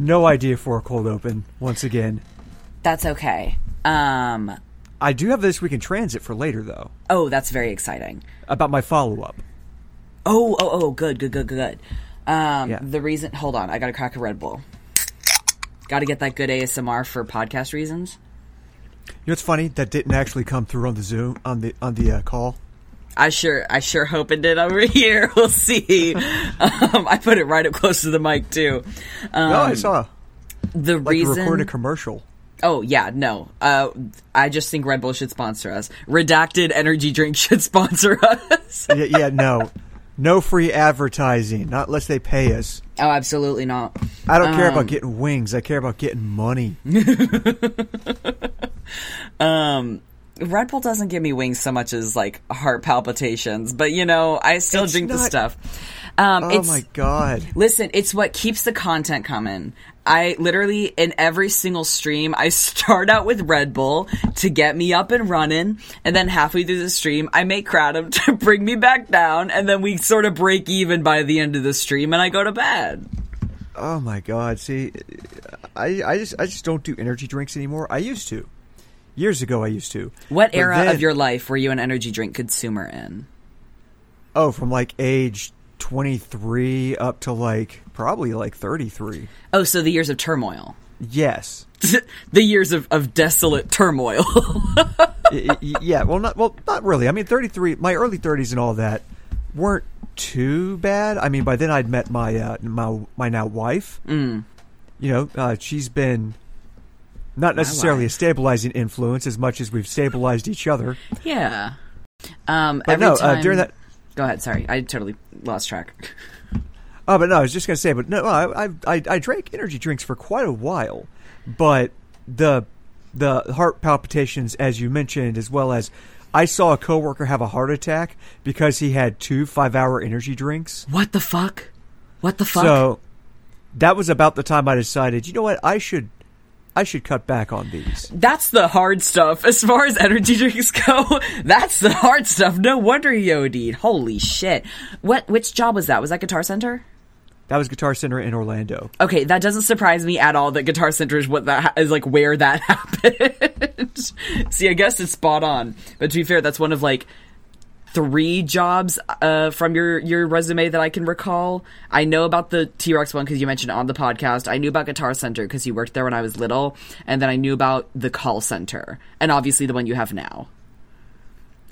No idea for a cold open. Once again, That's okay. Um, I do have this week in transit for later though. oh, that's very exciting. About my follow up. Oh, oh, oh, good, good, good, good, good. Um, Yeah. the reason, hold on, I gotta crack a Red Bull. Gotta get that good ASMR for podcast reasons. You know what's funny? That didn't actually come through on the Zoom on the on the uh, call. I sure, I sure hope it did over here. We'll see. um, I put it right up close to the mic too. Um, No, I saw the reason like a recorded commercial. Oh yeah, no. Uh, I just think Red Bull should sponsor us. Redacted energy drink should sponsor us. yeah, yeah, no, no free advertising, not unless they pay us. oh, absolutely not. I don't care Um, about getting wings. I care about getting money. Um, Red Bull doesn't give me wings so much as like heart palpitations, but you know, I still It's drink the stuff. Um, Oh it's, my god! Listen, it's what keeps the content coming. I literally, in every single stream, I start out with Red Bull to get me up and running, and then halfway through the stream, I make Kratom to bring me back down, and then we sort of break even by the end of the stream, and I go to bed. Oh my god! See, I I just I just don't do energy drinks anymore. I used to. Years ago, I used to. What But era then- of your life were you an energy drink consumer in? Oh, from like age twenty three up to like probably like thirty three. Oh, so the years of turmoil. Yes. the years of, of desolate turmoil. Yeah. Well, not well, not really. I mean, thirty three. My early thirties and all that weren't too bad. I mean, by then I'd met my uh, my my now wife. Mm. You know, uh, she's been not necessarily a stabilizing influence as much as we've stabilized each other. yeah. Um, But every no, time... uh, during that. Go ahead. Sorry, I totally lost track. Oh, but no, I was just gonna say, but no, I, I I I drank energy drinks for quite a while, but the the heart palpitations, as you mentioned, as well as I saw a coworker have a heart attack because he had two five hour energy drinks. What the fuck? What the fuck? So that was about the time I decided, you know what, I should I should cut back on these. that's the hard stuff. As far as energy drinks go, that's the hard stuff. No wonder he OD'd. Holy shit. What? Which job was that? Was that Guitar Center? That was Guitar Center in Orlando. Okay, that doesn't surprise me at all. That Guitar Center is what that ha- is like where that happened. See, I guess it's spot on. But to be fair, that's one of like three jobs uh, from your your resume that I can recall. I know about the T Rex one because you mentioned it on the podcast. I knew about Guitar Center because you worked there when I was little, and then I knew about the call center, and obviously the one you have now.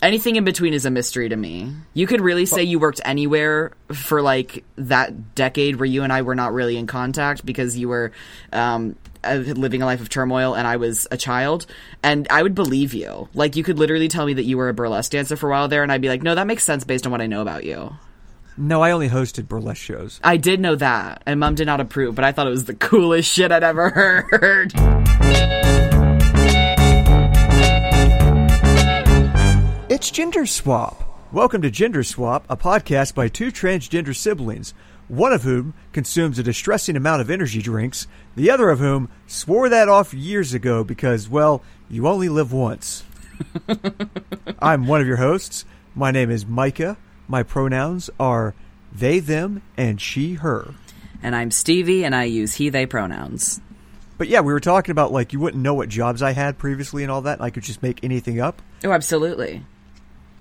Anything in between is a mystery to me. You could really say you worked anywhere for like that decade where you and I were not really in contact because you were um, living a life of turmoil and I was a child. And I would believe you. Like, you could literally tell me that you were a burlesque dancer for a while there, and I'd be like, no, that makes sense based on what I know about you. No, I only hosted burlesque shows. I did know that, and mom did not approve, but I thought it was the coolest shit I'd ever heard. It's Gender Swap. Welcome to Gender Swap, a podcast by two transgender siblings, one of whom consumes a distressing amount of energy drinks, the other of whom swore that off years ago because, well, you only live once. I'm one of your hosts. My name is Micah. My pronouns are they, them, and she, her. And I'm Stevie, and I use he, they pronouns. But yeah, we were talking about like you wouldn't know what jobs I had previously and all that, and I could just make anything up. Oh, absolutely.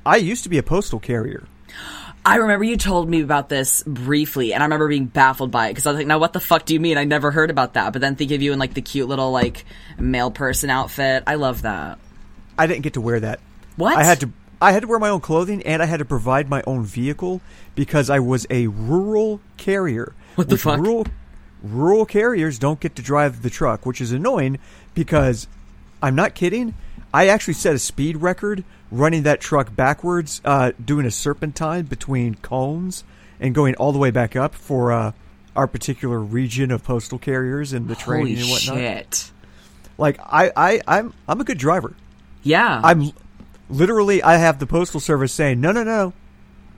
I used to be a postal carrier. I remember you told me about this briefly, and I remember being baffled by it because I was like, "Now, what the fuck do you mean? I never heard about that." But then think of you in like the cute little like male person outfit. I love that. I didn't get to wear that. What? I had to I had to wear my own clothing and I had to provide my own vehicle because I was a rural carrier. What the fuck? Rural rural carriers don't get to drive the truck, which is annoying because I'm not kidding. I actually set a speed record running that truck backwards, uh, doing a serpentine between cones and going all the way back up for uh, our particular region of postal carriers and the training Holy and whatnot. shit! Like I, I, I'm I'm a good driver. Yeah, I'm literally I have the postal service saying, "No, no, no.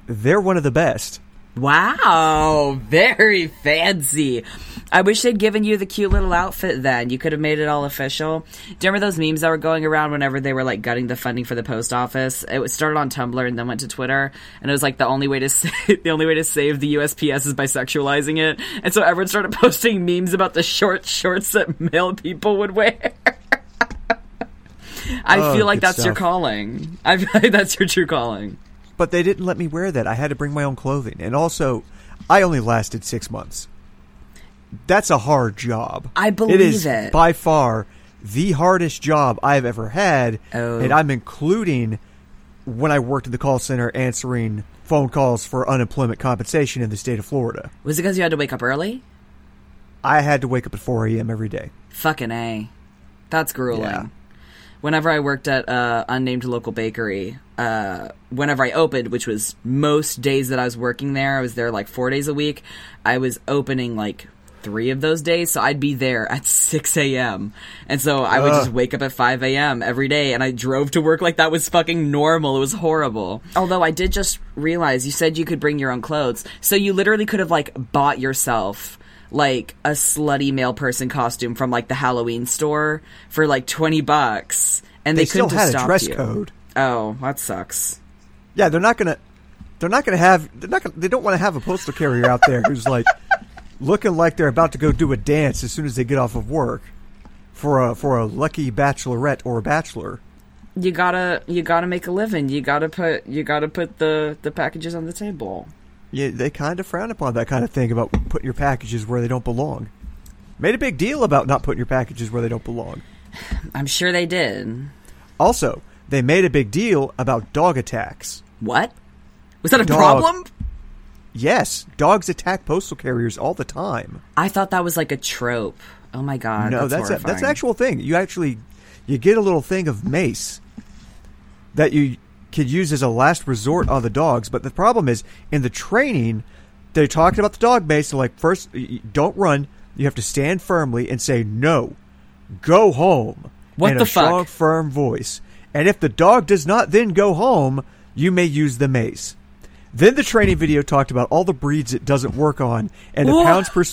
They're one of the best." Wow, very fancy. I wish they'd given you the cute little outfit then. You could have made it all official. Do you remember those memes that were going around whenever they were like gutting the funding for the post office? It was started on Tumblr and then went to Twitter, and it was like the only way to save, the only way to save the USPS is by sexualizing it. And so everyone started posting memes about the short shorts that male people would wear. I Oh, feel like that's your calling. I feel like that's your true calling. But they didn't let me wear that. I had to bring my own clothing. And also, I only lasted six months. That's a hard job. I believe is it. by far the hardest job I've ever had. Oh. And I'm including when I worked in the call center answering phone calls for unemployment compensation in the state of Florida. Was it because you had to wake up early? I had to wake up at 4 a.m. every day. Fucking A. That's grueling. Yeah. Whenever I worked at uh, unnamed local bakery, uh, whenever I opened, which was most days that I was working there, I was there like four days a week. I was opening like three of those days, so I'd be there at 6 a.m. And so I would Ugh. just wake up at 5 a.m. every day, and I drove to work like that was fucking normal. It was horrible. Although I did just realize you said you could bring your own clothes, so you literally could have like bought yourself like a slutty male person costume from like the Halloween store for like 20 bucks and they, They still couldn't have had a dress you. code. Oh, that sucks. Yeah, they're not gonna. They're not gonna have. They're not. Gonna, they don't want to have a postal carrier out there who's like looking like they're about to go do a dance as soon as they get off of work for a for a lucky bachelorette or a bachelor. You gotta you gotta make a living. You gotta put you gotta put the the packages on the table. Yeah, they kind of frown upon that kind of thing about putting your packages where they don't belong. Made a big deal about not putting your packages where they don't belong. I'm sure they did. Also, they made a big deal about dog attacks. What? Was that a Dog. problem? Yes, dogs attack postal carriers all the time. I thought that was like a trope. Oh my god. no, that's that's a, that's an horrifying. actual thing. You actually you get a little thing of mace that you could use as a last resort on the dogs. But the problem is in the training, they're talking about the dog mace. They're like, first, don't run. You have to stand firmly and say no. Go home. What in the a strong, firm voice. And if the dog does not then go home, you may use the mace. Then the training video talked about all the breeds it doesn't work on, and the pounds per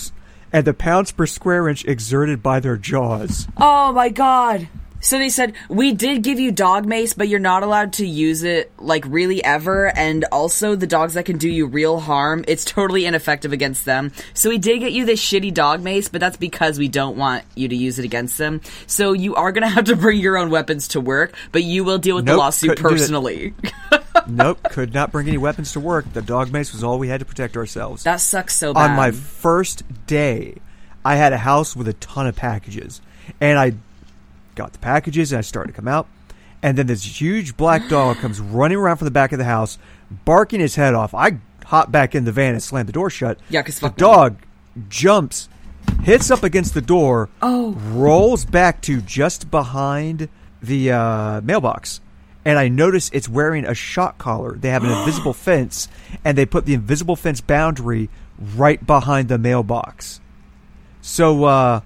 and the pounds per square inch exerted by their jaws. Oh my god. So they said, we did give you dog mace, but you're not allowed to use it, like, really ever. And also, the dogs that can do you real harm, it's totally ineffective against them. So we did get you this shitty dog mace, but that's because we don't want you to use it against them. So you are gonna have to bring your own weapons to work, but you will deal with the lawsuit couldn't do that. personally. nope, could not bring any weapons to work. The dog mace was all we had to protect ourselves. that sucks so bad. On my first day, I had a house with a ton of packages, and I got the packages and I started to come out, and then this huge black dog comes running around from the back of the house, barking his head off. I hop back in the van and slam the door shut. Yeah, because the me. dog jumps, hits up against the door, Oh. rolls back to just behind the uh, mailbox. And I notice it's wearing a shock collar. They have an invisible fence, and they put the invisible fence boundary right behind the mailbox. So, uh,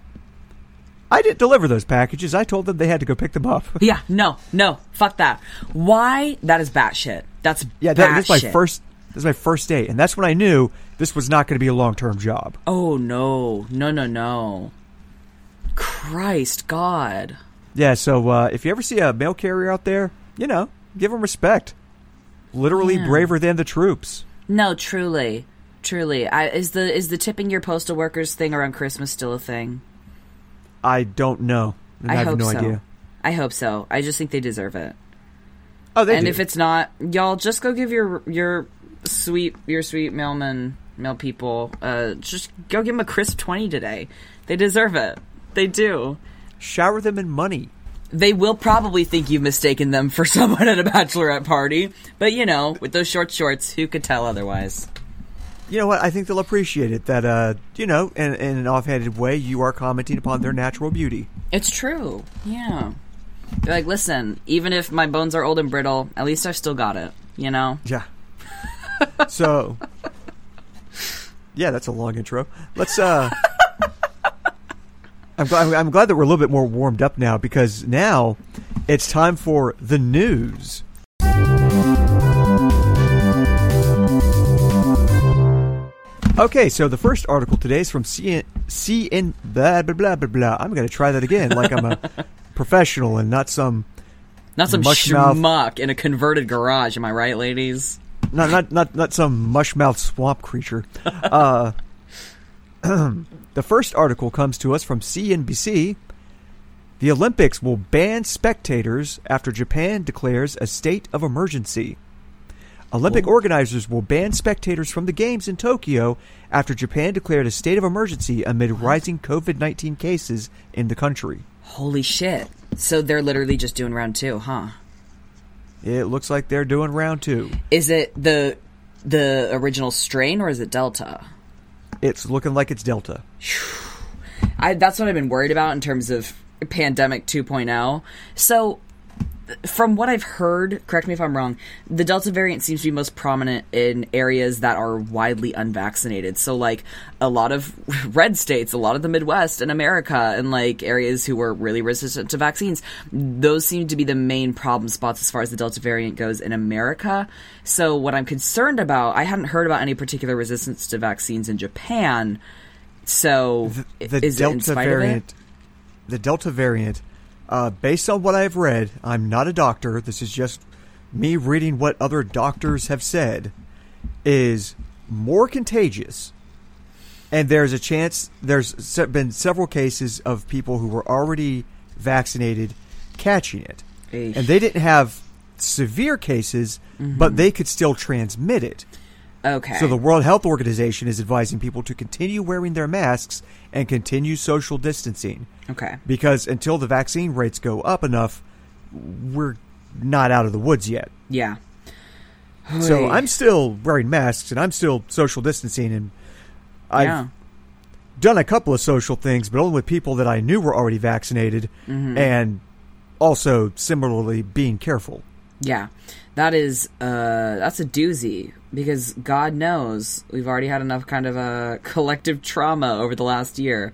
I didn't deliver those packages. I told them they had to go pick them up. yeah, no, no, fuck that. Why? That is batshit. That's Yeah, that, this is my batshit. first. This is my first day, and that's when I knew this was not going to be a long term job. Oh no, no, no, no. Christ, God. Yeah, so uh, if you ever see a mail carrier out there, you know, give them respect. Literally Yeah. braver than the troops. No, truly, truly. I, is the is the tipping your postal workers thing around Christmas still a thing? I don't know. I, I, have hope no so. idea. I hope so. I just think they deserve it. Oh, they and do. if it's not, y'all just go give your your sweet your sweet mailman mail people uh just go give them a crisp 20 today. They deserve it. They do. shower them in money. They will probably think you've mistaken them for someone at a bachelorette party, but you know, with those short shorts, who could tell otherwise? You know what? I think they'll appreciate it. That uh, you know, in, in an offhanded way, you are commenting upon their natural beauty. It's true. Yeah. They're like, listen, even if my bones are old and brittle, at least I've still got it. You know? Yeah. so, yeah, that's a long intro. Let's. uh I'm glad. I'm glad that we're a little bit more warmed up now because now it's time for the news. Okay, so the first article today is from CN, CN blah blah blah blah blah. I'm going to try that again, like I'm a professional and not some Not some schmuck in a converted garage. Am I right, ladies? not not not not some mushmouth swamp creature. Uh, the first article comes to us from CNBC. The Olympics will ban spectators after Japan declares a state of emergency. Olympic organizers will ban spectators from the games in Tokyo after Japan declared a state of emergency amid rising COVID 19 cases in the country. Holy shit! So they're literally just doing round two, huh? It looks like they're doing round two. Is it the the original strain or is it Delta? It's looking like it's Delta. I that's what I've been worried about in terms of pandemic 2.0. So from what I've heard, correct me if I'm wrong, the Delta variant seems to be most prominent in areas that are widely unvaccinated. So, like a lot of red states, a lot of the Midwest and America, and like areas who are really resistant to vaccines, those seem to be the main problem spots as far as the Delta variant goes in America. So, what I'm concerned about, I hadn't heard about any particular resistance to vaccines in Japan. So, the in Delta spite of it? variant, the Delta variant, uh, based on what I've read, I'm not a doctor. This is just me reading what other doctors have said, is more contagious, and there's a chance. There's been several cases of people who were already vaccinated catching it, Eesh. and they didn't have severe cases, but they could still transmit it. Okay. So the World Health Organization is advising people to continue wearing their masks and continue social distancing okay. because until the vaccine rates go up enough, we're not out of the woods yet. Yeah. So I'm still wearing masks and I'm still social distancing and I've yeah. done a couple of social things, but only with people that I knew were already vaccinated Mm-hmm. and also similarly being careful. Yeah. That is uh that's a doozy because God knows we've already had enough kind of a collective trauma over the last year.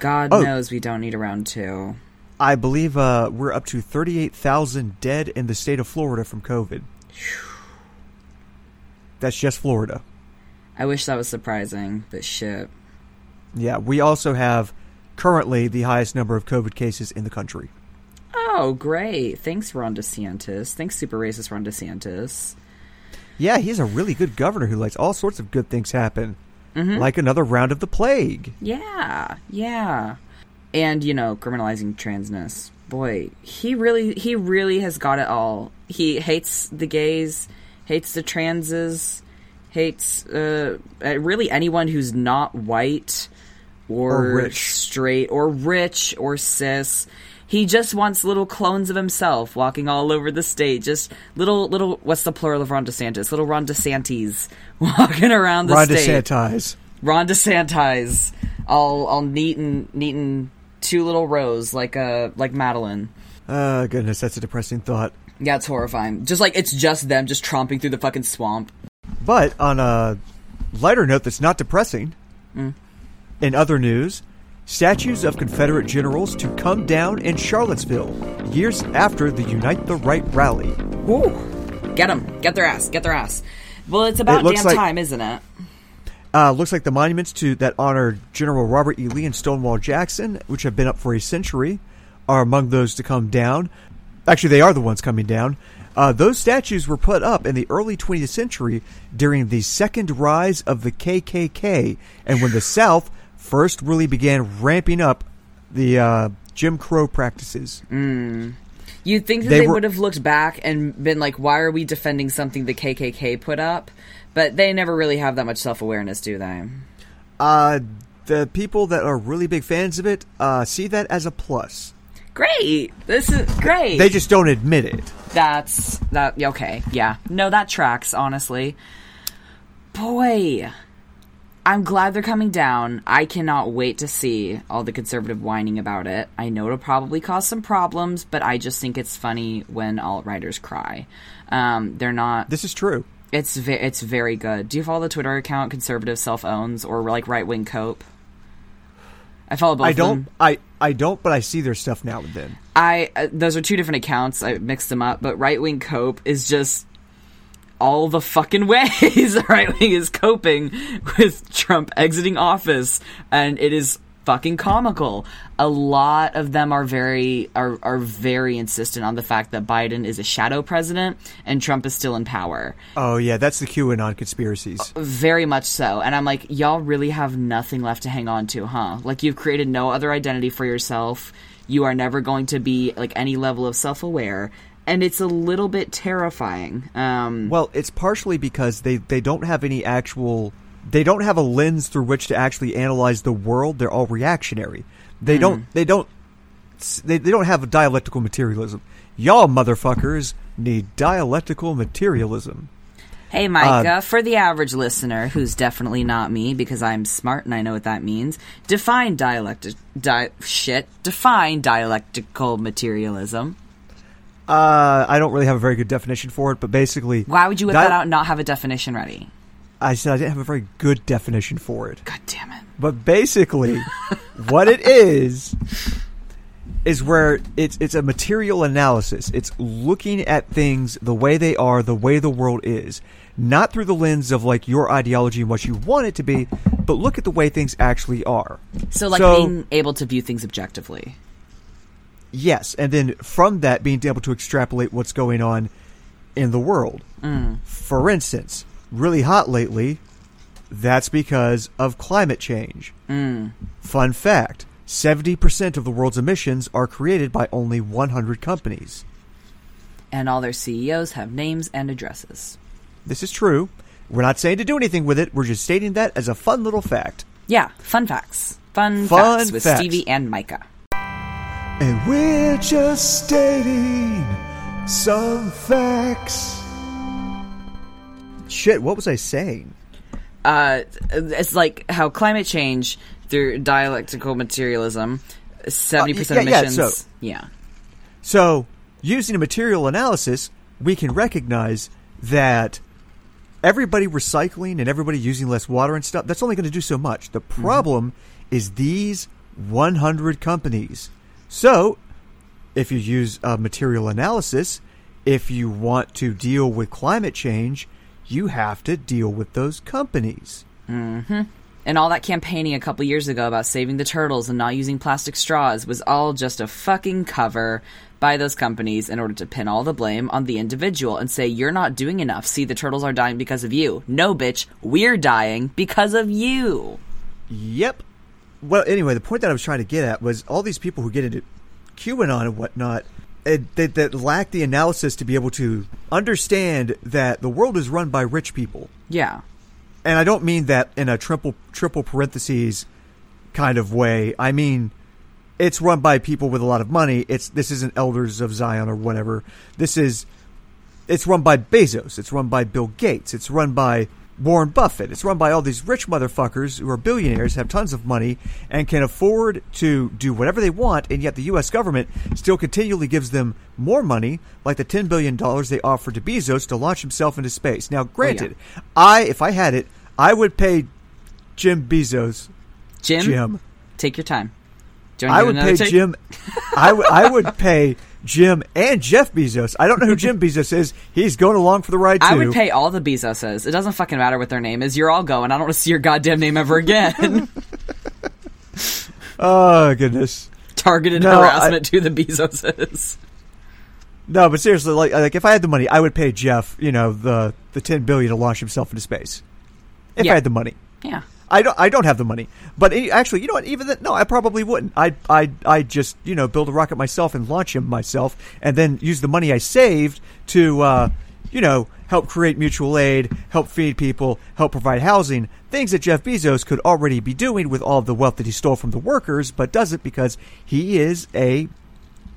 God Oh. knows we don't need a round two. I believe uh, we're up to 38,000 dead in the state of Florida from COVID. That's just Florida. I wish that was surprising, but shit. Yeah, we also have currently the highest number of COVID cases in the country. Oh, great. Thanks, Ron DeSantis. Thanks, super racist Ron DeSantis. Yeah, he's a really good governor who lets all sorts of good things happen, like another round of the plague. Yeah, yeah. And, you know, criminalizing transness. Boy, he really he really has got it all. He hates the gays, hates the transes, hates uh, uh, really anyone who's not white or, Or rich. straight or rich or cis. He just wants little clones of himself walking all over the state. Just little little what's the plural of Ron DeSantis? Little Ron DeSantis walking around the Ron state. DeSantis. Ron DeSantis, all all neat and neat and two little rows like uh like Madeline. Oh, goodness, that's a depressing thought. Yeah, it's horrifying. Just like it's just them just tromping through the fucking swamp. But on a lighter note that's not depressing, in other news, statues of Confederate generals to come down in Charlottesville years after the Unite the Right rally. Woo! Get them, get their ass, get their ass. Well, it's about looks damn like- time, isn't it? Uh, looks like the monuments to that honor General Robert E. Lee and Stonewall Jackson, which have been up for a century, are among those to come down. Actually, they are the ones coming down. Uh, those statues were put up in the early 20th century during the second rise of the KKK, and when the South first really began ramping up the uh, Jim Crow practices. You'd think that They they, were- would have looked back and been like, "Why are we defending something the KKK put up?" But they never really have that much self awareness, do they? Uh, the people that are really big fans of it uh, see that as a plus. Great, this is great. They just don't admit it. That's that. Okay, yeah. No, that tracks. Honestly, boy, I'm glad they're coming down. I cannot wait to see all the conservative whining about it. I know it'll probably cause some problems, but I just think it's funny when alt righters cry. Um, they're not. This is true. It's ve- it's very good. Do you follow the Twitter account conservative self owns or like right wing cope? I follow both. I don't. them. I I don't. But I see their stuff now and then. I uh, those are two different accounts. I mixed them up, but right wing cope is just all the fucking ways the right wing is coping with Trump exiting office, and it is fucking comical. A lot of them are very are are very insistent on the fact that Biden is a shadow president and Trump is still in power. Oh yeah, that's the QAnon conspiracies. Uh, very much so. And I'm like, y'all really have nothing left to hang on to, huh? Like you've created no other identity for yourself. You are never going to be like any level of self-aware and it's a little bit terrifying. Um, well, it's partially because they they don't have any actual they don't have a lens through which to actually analyze the world. They're all reactionary. They mm. don't. They don't. They, they don't have a dialectical materialism. Y'all motherfuckers need dialectical materialism. Hey, Micah, uh, for the average listener, who's definitely not me because I'm smart and I know what that means, define dialectic. Di- shit. Define dialectical materialism. Uh, I don't really have a very good definition for it, but basically. Why would you whip that out and not have a definition ready? I said I didn't have a very good definition for it. God damn it. But basically, what it is is where it's it's a material analysis. It's looking at things the way they are, the way the world is, not through the lens of like your ideology and what you want it to be, but look at the way things actually are. So like so, being able to view things objectively. Yes, and then from that being able to extrapolate what's going on in the world. Mm. For instance, really hot lately, that's because of climate change. Mm. Fun fact 70% of the world's emissions are created by only 100 companies. And all their CEOs have names and addresses. This is true. We're not saying to do anything with it, we're just stating that as a fun little fact. Yeah, fun facts. Fun, fun facts with facts. Stevie and Micah. And we're just stating some facts. Shit, what was I saying? Uh, it's like how climate change through dialectical materialism, seventy uh, percent yeah, emissions. Yeah, so, yeah. So, using a material analysis, we can recognize that everybody recycling and everybody using less water and stuff, that's only going to do so much. The mm-hmm. problem mm-hmm. is these 100 companies. So, if you use a material analysis, if you want to deal with climate change, you have to deal with those companies. Mm-hmm. And all that campaigning a couple years ago about saving the turtles and not using plastic straws was all just a fucking cover by those companies in order to pin all the blame on the individual and say, you're not doing enough. See, the turtles are dying because of you. No, bitch, we're dying because of you. Yep. Well, anyway, the point that I was trying to get at was all these people who get into QAnon and whatnot that, that lack the analysis to be able to understand that the world is run by rich people. Yeah. And I don't mean that in a triple triple parentheses kind of way. I mean it's run by people with a lot of money. It's this isn't Elders of Zion or whatever. This is it's run by Bezos. It's run by Bill Gates. It's run by Warren Buffett. It's run by all these rich motherfuckers who are billionaires, have tons of money, and can afford to do whatever they want, and yet the U.S. government still continually gives them more money, like the $10 billion they offered to Bezos to launch himself into space. Now, granted, oh, yeah. I, if I had it, I would pay Jim Bezos. Jim? Jim. Take your time. I would pay take? Jim. I, w- I would pay Jim, and Jeff Bezos. I don't know who Jim Bezos is. He's going along for the ride too. I would pay all the Bezoses. It doesn't fucking matter what their name is. You're all going. I don't want to see your goddamn name ever again. oh goodness. Targeted no, harassment I, to the Bezoses. No, but seriously, like like if I had the money, I would pay Jeff, you know, the the ten billion to launch himself into space. If yeah. I had the money. Yeah. I don't. I don't have the money, but actually, you know what? Even that, no, I probably wouldn't. I, I, I just you know build a rocket myself and launch him myself, and then use the money I saved to, uh, you know, help create mutual aid, help feed people, help provide housing. Things that Jeff Bezos could already be doing with all the wealth that he stole from the workers, but doesn't because he is a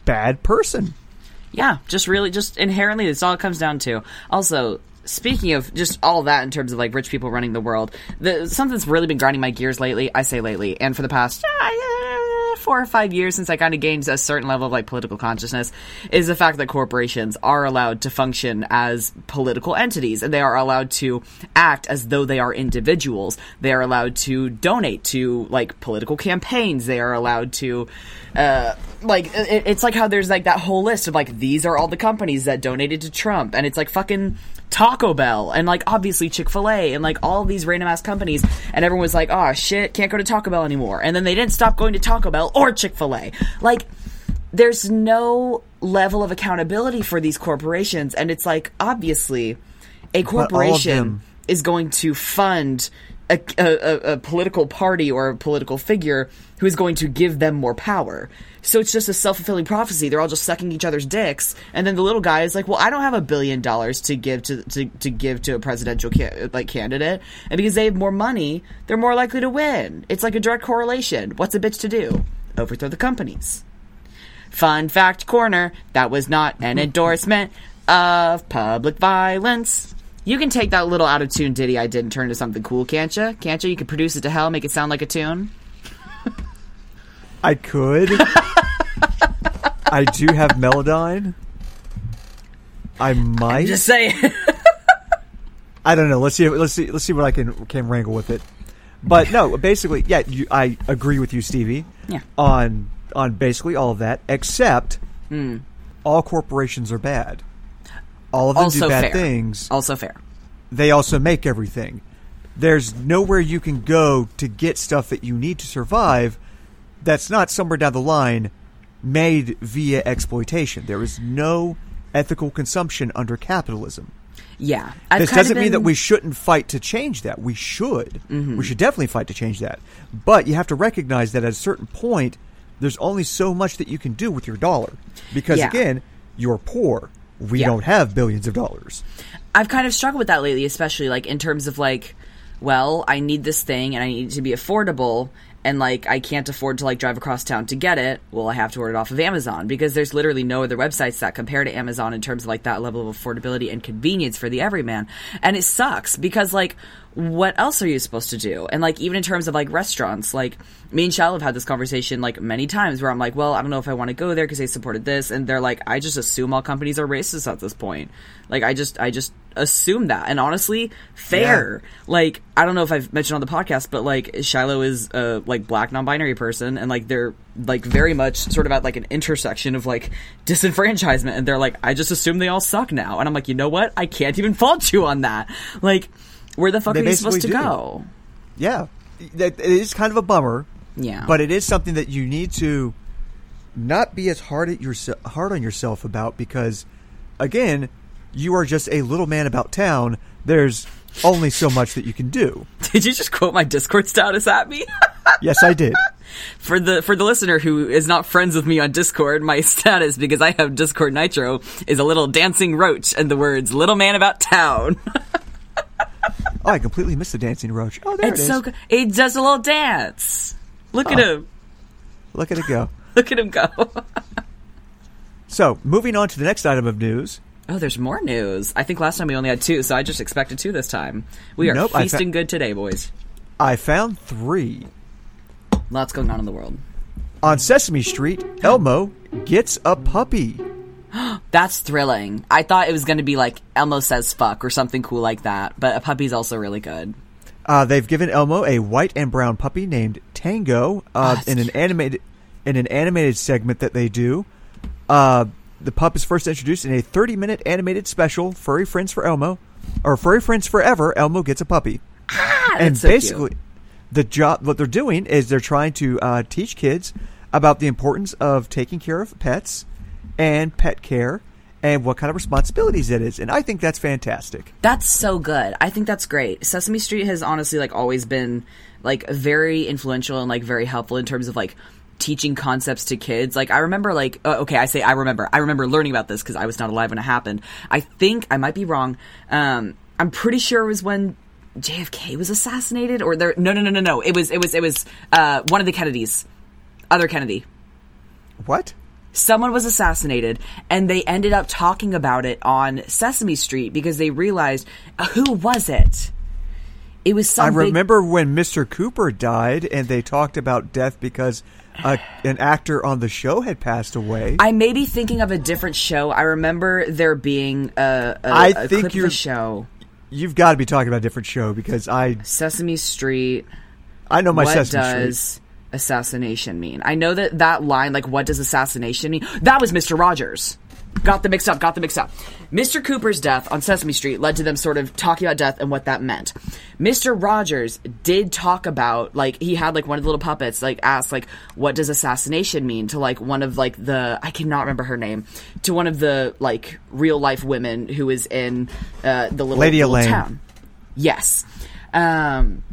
bad person. Yeah, just really, just inherently, that's all it comes down to. Also, speaking of just all that in terms of like rich people running the world, the, something that's really been grinding my gears lately. I say lately, and for the past uh, four or five years since I kind of gained a certain level of like political consciousness is the fact that corporations are allowed to function as political entities and they are allowed to act as though they are individuals. They are allowed to donate to like political campaigns. They are allowed to, uh, like it, it's like how there's like that whole list of like these are all the companies that donated to Trump, and it's like fucking Taco Bell and like obviously Chick Fil A and like all these random ass companies, and everyone was like, "Oh shit, can't go to Taco Bell anymore," and then they didn't stop going to Taco Bell or Chick Fil A, like. There's no level of accountability for these corporations, and it's like obviously a corporation is going to fund a, a, a political party or a political figure who is going to give them more power. So it's just a self fulfilling prophecy. They're all just sucking each other's dicks, and then the little guy is like, "Well, I don't have a billion dollars to give to, to to give to a presidential ca- like candidate, and because they have more money, they're more likely to win. It's like a direct correlation. What's a bitch to do? Overthrow the companies." Fun fact corner: that was not an endorsement of public violence. You can take that little out of tune ditty I did and turn it into something cool, can't you? Can't you? You can produce it to hell, make it sound like a tune. I could. I do have Melodyne. I might. Just say I don't know. Let's see. Let's see. Let's see what I can can wrangle with it. But no, basically, yeah, you, I agree with you, Stevie. Yeah. On on basically all of that, except Hmm. all corporations are bad. All of them also do bad fair. things. Also fair. They also make everything. There's nowhere you can go to get stuff that you need to survive. That's not somewhere down the line made via exploitation. There is no ethical consumption under capitalism. Yeah. I've this doesn't mean that we shouldn't fight to change that. We should. Mm-hmm. We should definitely fight to change that. But you have to recognize that at a certain point, there's only so much that you can do with your dollar. Because Yeah. again, you're poor. We Yeah. don't have billions of dollars. I've kind of struggled with that lately, especially like in terms of like, well, I need this thing and I need it to be affordable and like I can't afford to like drive across town to get it. Well, I have to order it off of Amazon because there's literally no other websites that compare to Amazon in terms of like that level of affordability and convenience for the everyman. And it sucks because like what else are you supposed to do? And like even in terms of like restaurants, like me and Shal have had this conversation like many times where I'm like, well, I don't know if I want to go there because they supported this, and they're like, I just assume all companies are racist at this point. Like I just I just assume that, and honestly, fair. Like I don't know if I've mentioned on the podcast, but like Shiloh is a like black non-binary person, and like they're like very much sort of at like an intersection of like disenfranchisement, and they're like, I just assume they all suck now, and I'm like, you know what? I can't even fault you on that. Like, where the fuck They are you supposed to do. go? Yeah. It is kind of a bummer. Yeah. But it is something that you need to not be as hard at yourself hard on yourself about because again, you are just a little man about town. There's only so much that you can do. Did you just quote my Discord status at me? Yes, I did. for the for the listener who is not friends with me on Discord, my status because I have Discord Nitro is a little dancing roach and the words "little man about town." Oh, I completely missed the dancing roach. Oh, there it's it is. so good. He does a little dance. Look at Oh. him. Look at it go. Look at him go. So, moving on to the next item of news. Oh, there's more news. I think last time we only had two, so I just expected two this time. We are Nope, I fa- feasting good today, boys. I found three. Lots going on in the world. On Sesame Street, Elmo gets a puppy. That's thrilling. I thought it was going to be like Elmo says fuck or something cool like that, but a puppy's also really good. Uh, they've given Elmo a white and brown puppy named Tango uh, that's in an cute. animated in an animated segment that they do. Uh, the pup is first introduced in a 30 minute animated special, Furry Friends for Elmo, or Furry Friends Forever. Elmo gets a puppy, Ah, and so cute. basically, the job what they're doing is they're trying to uh, teach kids about the importance of taking care of pets and pet care and what kind of responsibilities it is. And I think that's fantastic. That's so good. I think that's great. Sesame Street has honestly like always been like very influential and like very helpful in terms of like teaching concepts to kids. Like I remember like uh, okay, I say I remember. I remember learning about this because I was not alive when it happened. I think I might be wrong. Um I'm pretty sure it was when JFK was assassinated or there no no no no no. It was it was it was uh one of the Kennedys. Other Kennedy What? someone was assassinated and they ended up talking about it on Sesame Street because they realized uh, who was it? It was I big- remember when Mr. Hooper died, and they talked about death because a, an actor on the show had passed away. I may be thinking of a different show. I remember there being a, a, I a think you're- show, You've got to be talking about a different show because I Sesame Street. I know my what Sesame does Street. assassination mean? I know that that line, like, what does assassination mean? That was Mr. Rogers. Got them mixed up, got them mixed up. Mr. Hooper's death on Sesame Street led to them sort of talking about death and what that meant. Mr. Rogers did talk about, like, he had, like, one of the little puppets, like, ask, like, what does assassination mean to, like, one of, like, the, I cannot remember her name, to one of the, like, real life women who is in uh, the little, Lady little Elaine. town. Yes. Um,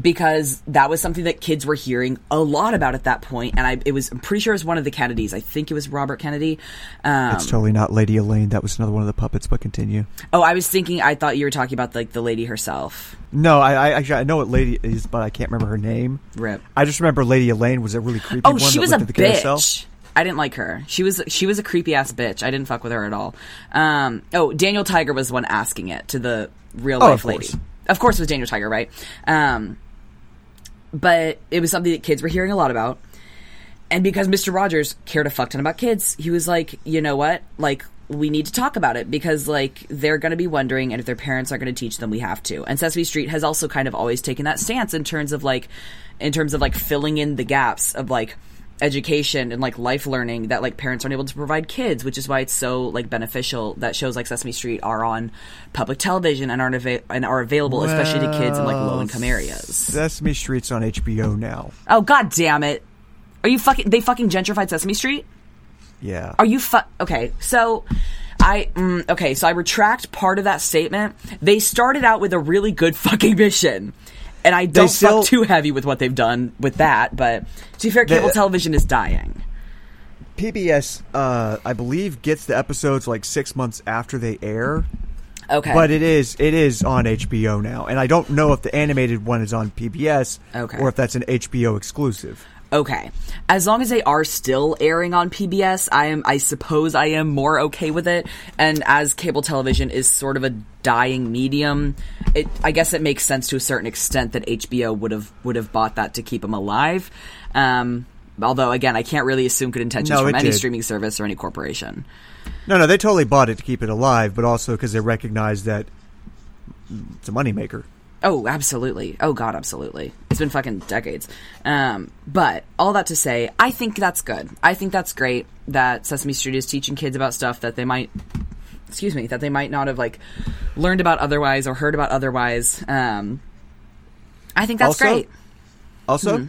because that was something that kids were hearing a lot about at that point, and I it was I'm pretty sure it was one of the Kennedys. I think it was Robert Kennedy. Um, It's totally not Lady Elaine. That was another one of the puppets. But continue. oh, I was thinking. I thought you were talking about like the lady herself. No, I, I actually I know what Lady is, but I can't remember her name. Rip. I just remember Lady Elaine was a really creepy Oh, one. she was a at carousel. bitch. I didn't like her. She was she was a creepy ass bitch. I didn't fuck with her at all. Um, oh, Daniel Tiger was the one asking it to the real Oh, life of lady. course. Of course, it was Daniel Tiger, right? Um, but it was something that kids were hearing a lot about. And because Mr. Rogers cared a fuck ton about kids, he was like, you know what? Like, we need to talk about it because, like, they're going to be wondering, and if their parents aren't going to teach them, we have to. And Sesame Street has also kind of always taken that stance in terms of, like, in terms of, like, filling in the gaps of, like, education and like life learning that like parents aren't able to provide kids which is why it's so like beneficial that shows like sesame street are on public television and aren't ava- and are available especially to kids in like low income areas Sesame Street's on HBO now. oh god damn it are you fucking they fucking gentrified sesame street Yeah. are you fu- okay? So, I mm, okay. So I retract part of that statement. They started out with a really good fucking mission, and I don't still- fuck too heavy with what they've done with that. But to be fair, cable The- television is dying. PBS, uh, I believe, gets the episodes like six months after they air. Okay, But it is it is on HBO now, and I don't know if the animated one is on PBS Okay. or if that's an HBO exclusive. Okay. As long as they are still airing on PBS, I am. I suppose I am more okay with it. And as cable television is sort of a dying medium, it I guess it makes sense to a certain extent that HBO would have would have bought that to keep them alive. Um, although again, I can't really assume good intentions No, from any did. streaming service or any corporation. No, no, they totally bought it to keep it alive, but also because they recognize that it's a moneymaker. Oh, absolutely. Oh God, absolutely. It's been fucking decades. Um, but all that to say, I think that's good. I think that's great that Sesame Street is teaching kids about stuff that they might, excuse me, that they might not have like learned about otherwise or heard about otherwise. Um, I think that's Also- great. Also, Mm-hmm.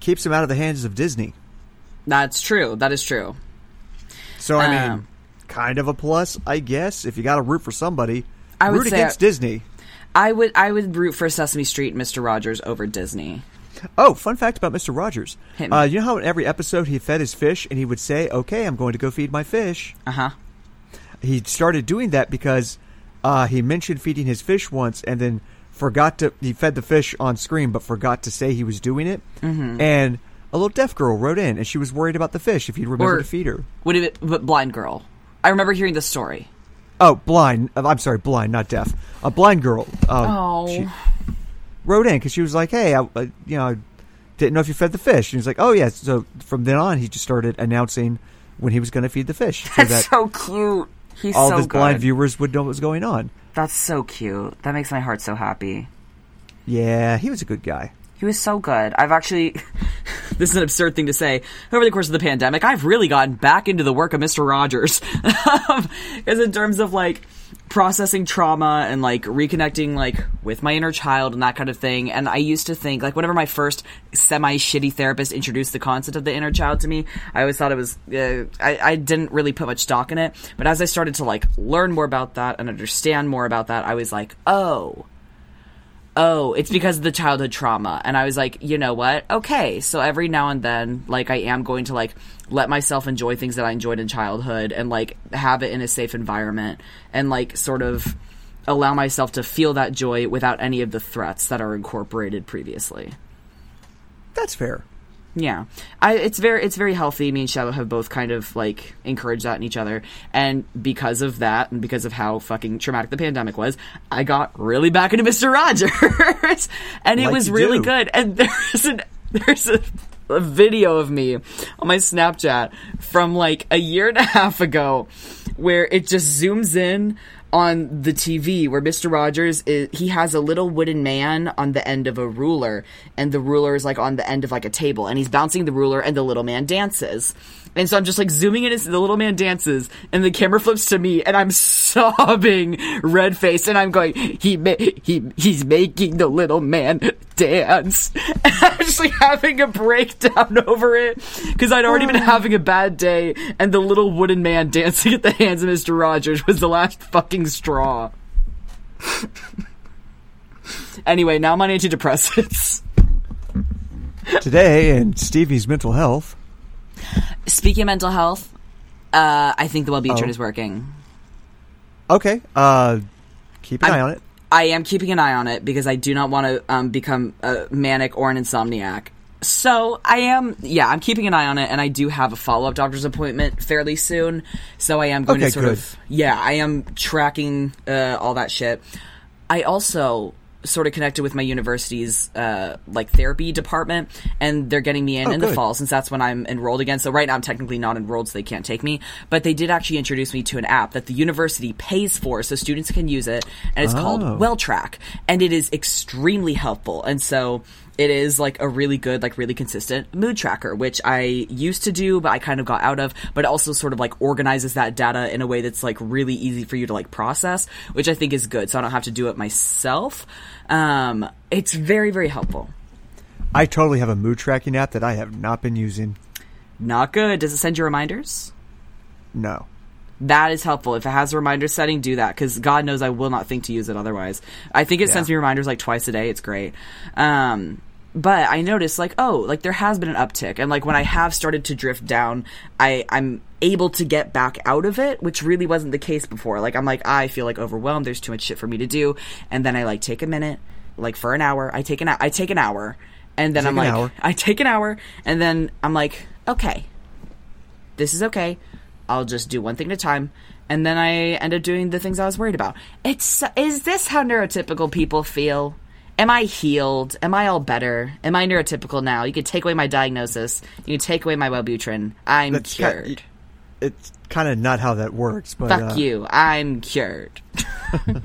keeps them out of the hands of Disney. That's true. That is true. So I mean, Um, kind of a plus, I guess. If you got to root for somebody, I would root against I- Disney. I would I would root for Sesame Street and Mr. Rogers over Disney. Oh, fun fact about Mr. Rogers. Uh, you know how in every episode he fed his fish and he would say, "Okay, I'm going to go feed my fish." Uh huh. He started doing that because uh, he mentioned feeding his fish once and then forgot to. He fed the fish on screen, but forgot to say he was doing it. Mm-hmm. And a little deaf girl wrote in, and she was worried about the fish if he'd remember Or- to feed her. Would it? But blind girl. I remember hearing the story. Oh, blind. uh, I'm sorry, blind, not deaf. A blind girl. Um, Oh. she wrote in because she was like, "Hey, I, uh, you know, I didn't know if you fed the fish." And he's like, "Oh, yes." So from then on, he just started announcing when he was going to feed the fish, so That's that so cute. He's all so of his good. blind viewers would know what was going on. That's so cute. That makes my heart so happy. Yeah, he was a good guy. He was so good. I've actually, this is an absurd thing to say. Over the course of the pandemic, I've really gotten back into the work of Mr. Rogers. Because in terms of like processing trauma and like reconnecting like with my inner child and that kind of thing. And I used to think like whenever my first semi shitty therapist introduced the concept of the inner child to me, I always thought it was, uh, I, I didn't really put much stock in it. But as I started to like learn more about that and understand more about that, I was like, oh, oh, it's because of the childhood trauma. And I was like, you know what? Okay. So every now and then, like, I am going to, like, let myself enjoy things that I enjoyed in childhood and, like, have it in a safe environment and, like, sort of allow myself to feel that joy without any of the threats that are incorporated previously. That's fair. Yeah, I, it's very it's very healthy. Me and Shadow have both kind of like encouraged that in each other, and because of that, and because of how fucking traumatic the pandemic was, I got really back into Mister Rogers, and it Like was really do. good. And there's an there's a, a video of me on my Snapchat from like a year and a half ago, where it just zooms in on the TV where Mr. Rogers is, he has a little wooden man on the end of a ruler and the ruler is like on the end of like a table and he's bouncing the ruler and the little man dances. And so I'm just like zooming in as the little man dances and the camera flips to me and I'm sobbing red faced and I'm going he ma- he he's making the little man dance. And I'm just like having a breakdown over it because I'd already been oh. having a bad day and the little wooden man dancing at the hands of Mr. Rogers was the last fucking straw. anyway, now I'm on antidepressants. Today in Stevie's mental health. Speaking of mental health, uh, I think the Wellbutrin Oh. is working. Okay, uh, keep an I'm- eye on it. I am keeping an eye on it because I do not want to um, become a manic or an insomniac. So I am, yeah, I'm keeping an eye on it, and I do have a follow up doctor's appointment fairly soon. So I am going Okay, to sort good. of, yeah, I am tracking uh, all that shit. I also sort of connected with my university's uh, like therapy department, and they're getting me in Oh, in the fall since that's when I'm enrolled again. So right now I'm technically not enrolled, so they can't take me. But they did actually introduce me to an app that the university pays for, so students can use it, and it's Oh. called WellTrack, and it is extremely helpful. And so it is like a really good, like really consistent mood tracker, which I used to do, but I kind of got out of. But it also sort of like organizes that data in a way that's like really easy for you to like process, which I think is good. So I don't have to do it myself. Um, it's very, very helpful. I totally have a mood tracking app that I have not been using. Not good. Does it send you reminders? No. That is helpful. If it has a reminder setting, do that because God knows I will not think to use it otherwise. I think it sends me reminders like twice a day. It's great. Um, but I noticed like oh like there has been an uptick and like when I have started to drift down, I I'm able to get back out of it, which really wasn't the case before. Like I'm like ah, I feel like overwhelmed. There's too much shit for me to do, and then I like take a minute, like for an hour. I take an I take an hour, and then I'm like hour. I take an hour, and then I'm like okay, this is okay. I'll just do one thing at a time. And then I end up doing the things I was worried about. It's is this how neurotypical people feel? Am I healed? Am I all better? Am I neurotypical now? You could take away my diagnosis. You can take away my Wellbutrin. I'm That's cured. It's kind of not how that works, but Fuck uh, you. I'm cured.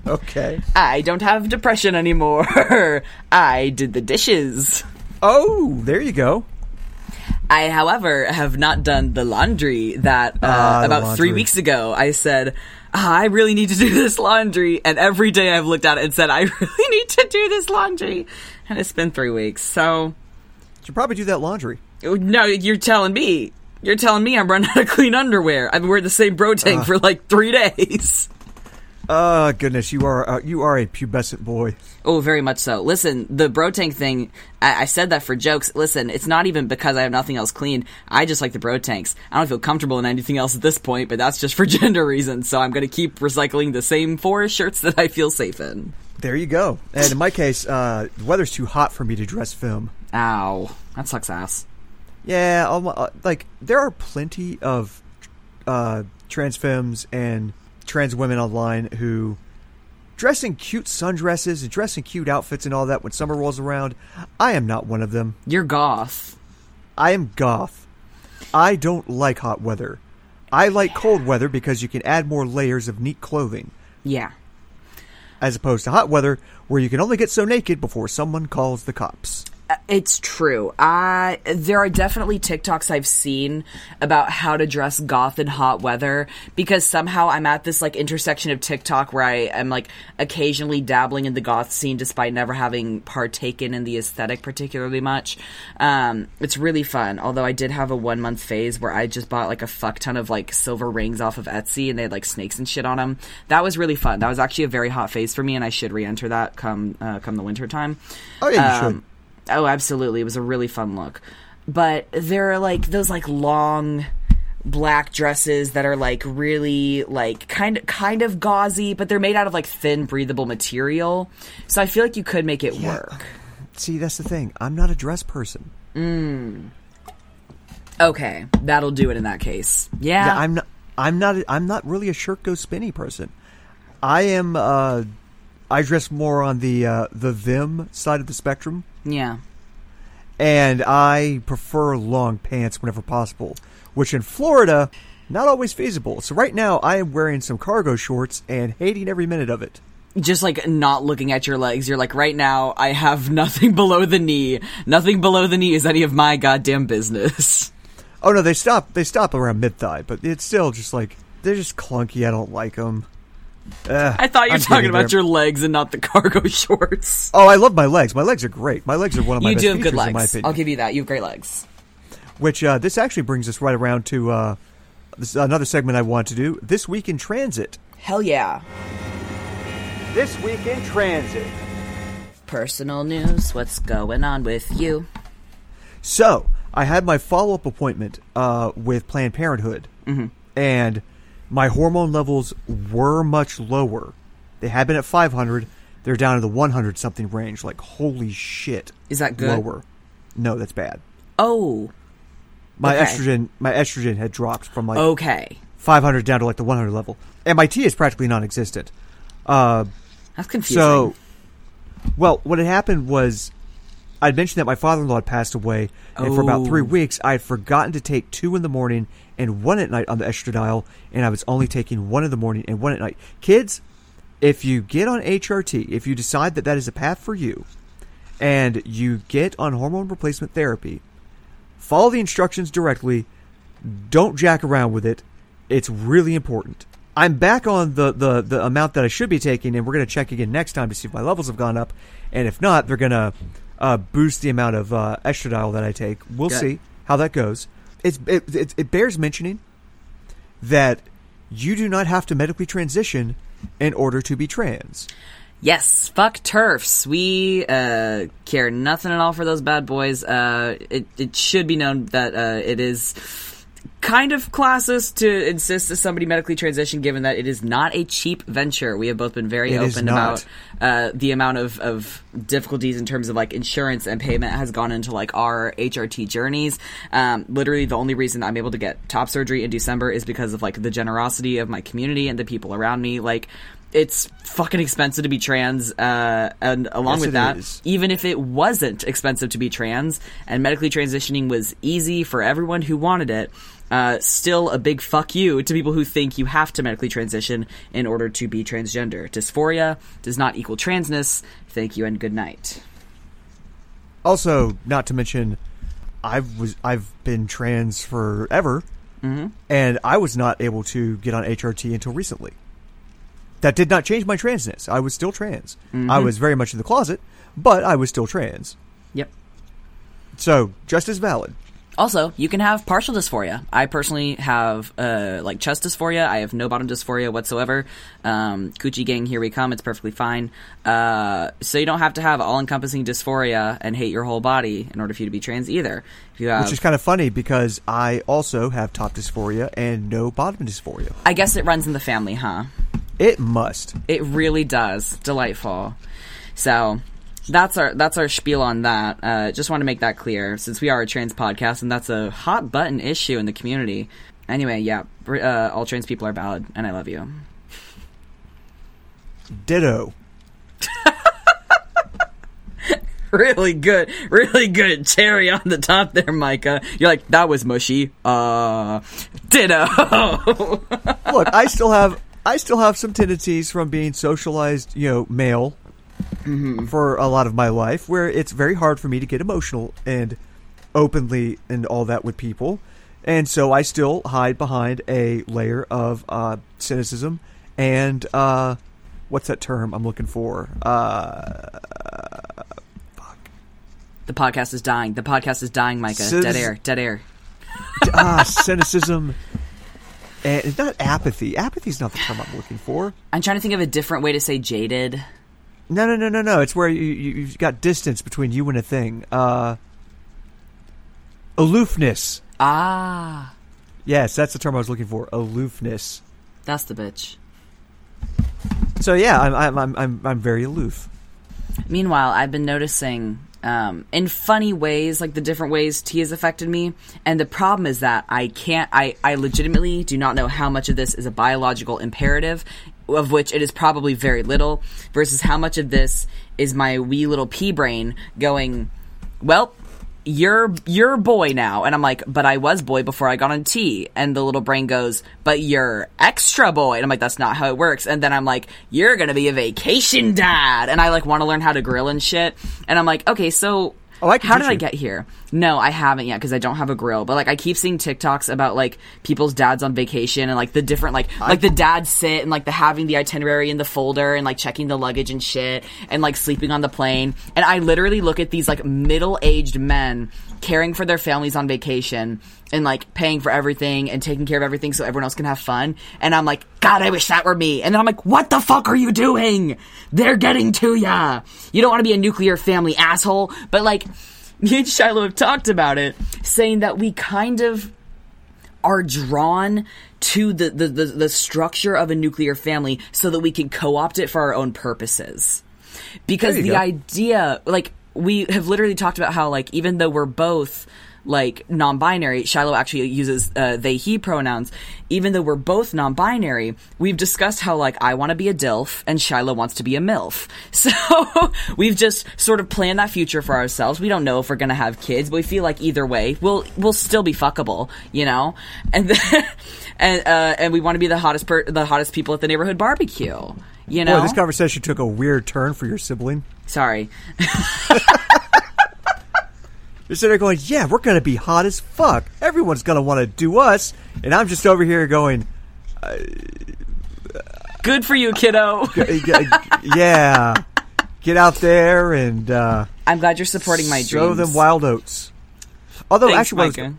Okay. I don't have depression anymore. I did the dishes. Oh, there you go. I, however, have not done the laundry that uh, Ah, about three weeks ago I said, "Ah, I really need to do this laundry. And every day I've looked at it and said, I really need to do this laundry. And it's been three weeks. So, You Should probably do that laundry. no, you're telling me. You're telling me I'm running out of clean underwear. I've been wearing the same bro tank for like three days. Oh goodness, you are uh, you are a pubescent boy. Oh, very much so. Listen, the bro tank thing, I, I said that for jokes. Listen, it's not even because I have nothing else clean. I just like the bro tanks. I don't feel comfortable in anything else at this point, but that's just for gender reasons. So I'm going to keep recycling the same four shirts that I feel safe in. There you go. And in my case, uh, the weather's too hot for me to dress femme. Ow. That sucks ass. Yeah, uh, like there are plenty of uh, trans femmes and trans women online who dress in cute sundresses and dress in cute outfits and all that when summer rolls around. I am not one of them. You're goth. I am goth. I don't like hot weather. I like cold weather because you can add more layers of neat clothing, Yeah. as opposed to hot weather where you can only get so naked before someone calls the cops. It's true. I there are definitely TikToks I've seen about how to dress goth in hot weather because somehow I'm at this like intersection of TikTok where I am like occasionally dabbling in the goth scene despite never having partaken in the aesthetic particularly much. Um, it's really fun. Although I did have a one month phase where I just bought like a fuck ton of like silver rings off of Etsy and they had like snakes and shit on them. That was really fun. That was actually a very hot phase for me, and I should re-enter that come uh, come the winter time. Oh yeah, you Um, should. Oh, absolutely. It was a really fun look. But there are like those like long black dresses that are like really like kind of kind of gauzy, but they're made out of like thin breathable material. So I feel like you could make it work. See, that's the thing. I'm not a dress person. Okay, that'll do it in that case. Yeah. Yeah, I'm not. I'm not. I'm not really a shirt go spinny person. I am. uh I dress more on the uh, the femme side of the spectrum, yeah. and I prefer long pants whenever possible. Which in Florida, not always feasible. So right now, I am wearing some cargo shorts and hating every minute of it. Just like not looking at your legs. You're like, right now, I have nothing below the knee. Nothing below the knee is any of my goddamn business. Oh no, they stop. They stop around mid thigh, but it's still just like they're just clunky. I don't like them. I thought you were talking about your legs and not the cargo shorts. Oh, I love my legs. My legs are great. My legs are one of my You best do have features, good in my legs. opinion. I'll give you that. You have great legs. Which uh, this actually brings us right around to uh, this, another segment I want to do this week in transit. Hell yeah. This week in transit. Personal news. What's going on with you? So I had my follow up appointment uh, with Planned Parenthood, Mm-hmm. and my hormone levels were much lower. They had been at 500. They're down to the 100 something range. Like holy shit. Is that good? Lower. No, that's bad. Oh, My Okay. estrogen, my estrogen had dropped from like okay. 500 down to like the 100 level, and my T is practically non-existent. Uh, That's confusing. so, well, what had happened was I'd mentioned that my father-in-law had passed away, and for about Oh. three weeks I had forgotten to take two in the morning and one at night on the estradiol, and I was only taking one in the morning and one at night. Kids, if you get on HRT, if you decide that that is a path for you, and you get on hormone replacement therapy, follow the instructions directly. Don't jack around with it. It's really important. I'm back on the, the, the amount that I should be taking, and we're going to check again next time to see if my levels have gone up. And if not, they're going to uh, boost the amount of uh, estradiol that I take. We'll Good. see how that goes. It, it, it bears mentioning that you do not have to medically transition in order to be trans. Yes, fuck TERFs. We uh, care nothing at all for those bad boys. Uh, it it should be known that uh, it is kind of classist to insist that somebody medically transition, given that it is not a cheap venture. We have both been very It open about uh, the amount of, of difficulties in terms of like insurance and payment has gone into like our HRT journeys. Um, literally, the only reason I'm able to get top surgery in December is because of like the generosity of my community and the people around me. Like, it's fucking expensive to be trans, uh, and along Yes, with it that, is. even if it wasn't expensive to be trans and medically transitioning was easy for everyone who wanted it, uh, still a big fuck you to people who think you have to medically transition in order to be transgender. Dysphoria does not equal transness. Thank you and good night. Also, not to mention, I was I've been trans forever, Mm-hmm. and I was not able to get on HRT until recently. That did not change my transness. I was still trans. Mm-hmm. I was very much in the closet, but I was still trans. Yep. So just as valid. Also, you can have partial dysphoria. I personally have uh, like chest dysphoria. I have no bottom dysphoria whatsoever. Um, Coochie gang, here we come. It's perfectly fine. Uh, so you don't have to have all-encompassing dysphoria and hate your whole body in order for you to be trans either. If you have, Which is kind of funny because I also have top dysphoria and no bottom dysphoria. I guess it runs in the family, huh? It must. It really does. Delightful. So that's our that's our spiel on that. Uh, just want to make that clear, since we are a trans podcast, and that's a hot button issue in the community. Anyway, yeah, uh, all trans people are valid, and I love you. Ditto. Really good, really good cherry on the top there, Micah. You're like that was mushy. Uh, ditto. Look, I still have I still have some tendencies from being socialized, you know, male for a lot of my life, where it's very hard for me to get emotional and openly and all that with people, and so I still hide behind a layer of uh, cynicism and uh, what's that term I'm looking for? Uh, the podcast is dying. The podcast is dying, Micah. Cis- Dead air. Dead air. ah, cynicism. And it's not apathy. Apathy's not the term I'm looking for. I'm trying to think of a different way to say jaded. No, no, no, no, no. It's where you, you you've got distance between you and a thing. Uh, aloofness. Ah, Yes, that's the term I was looking for. Aloofness. that's the bitch. So yeah, I'm I'm I'm I'm, I'm very aloof. Meanwhile, I've been noticing um, in funny ways, like the different ways T has affected me. And the problem is that I can't, I, I legitimately do not know how much of this is a biological imperative, of which it is probably very little, versus how much of this is my wee little pea brain going, well, you're you're boy now. And i'm like but i was boy before i got on t. And the little brain goes but you're extra boy. And i'm like that's not how it works. And then i'm like you're gonna be a vacation dad. And i like want to learn how to grill and shit. And i'm like okay so Oh, I how did I get here? No, I haven't yet because I don't have a grill. But like, I keep seeing TikToks about like people's dads on vacation and like the different like like the dad sit and like the having the itinerary in the folder and like checking the luggage and shit and like sleeping on the plane. And I literally look at these like middle aged men caring for their families on vacation and like paying for everything and taking care of everything so everyone else can have fun. And I'm like, God, I wish that were me. And then I'm like, what the fuck are you doing? They're getting to ya. You don't want to be a nuclear family asshole, but like, me and Shiloh have talked about it, saying that we kind of are drawn to the, the, the, the structure of a nuclear family so that we can co-opt it for our own purposes. Because the go. idea, like, we have literally talked about how, like, even though we're both, like, non-binary, Shiloh actually uses uh, they, he pronouns, even though we're both non-binary, we've discussed how, like, I want to be a DILF and Shiloh wants to be a MILF. So, we've just sort of planned that future for ourselves. We don't know if we're gonna have kids, but we feel like either way, we'll, we'll still be fuckable, you know? And then, and, uh, and we want to be the hottest per- the hottest people at the neighborhood barbecue. You know? Boy, this conversation took a weird turn for your sibling. Sorry. You're sitting there going, "Yeah, we're gonna be hot as fuck. Everyone's gonna want to do us," and I'm just over here going, Good for you, kiddo. "Yeah, get out there and uh, I'm glad you're supporting my show dreams. them wild oats." Although, Thanks, actually, what I, was,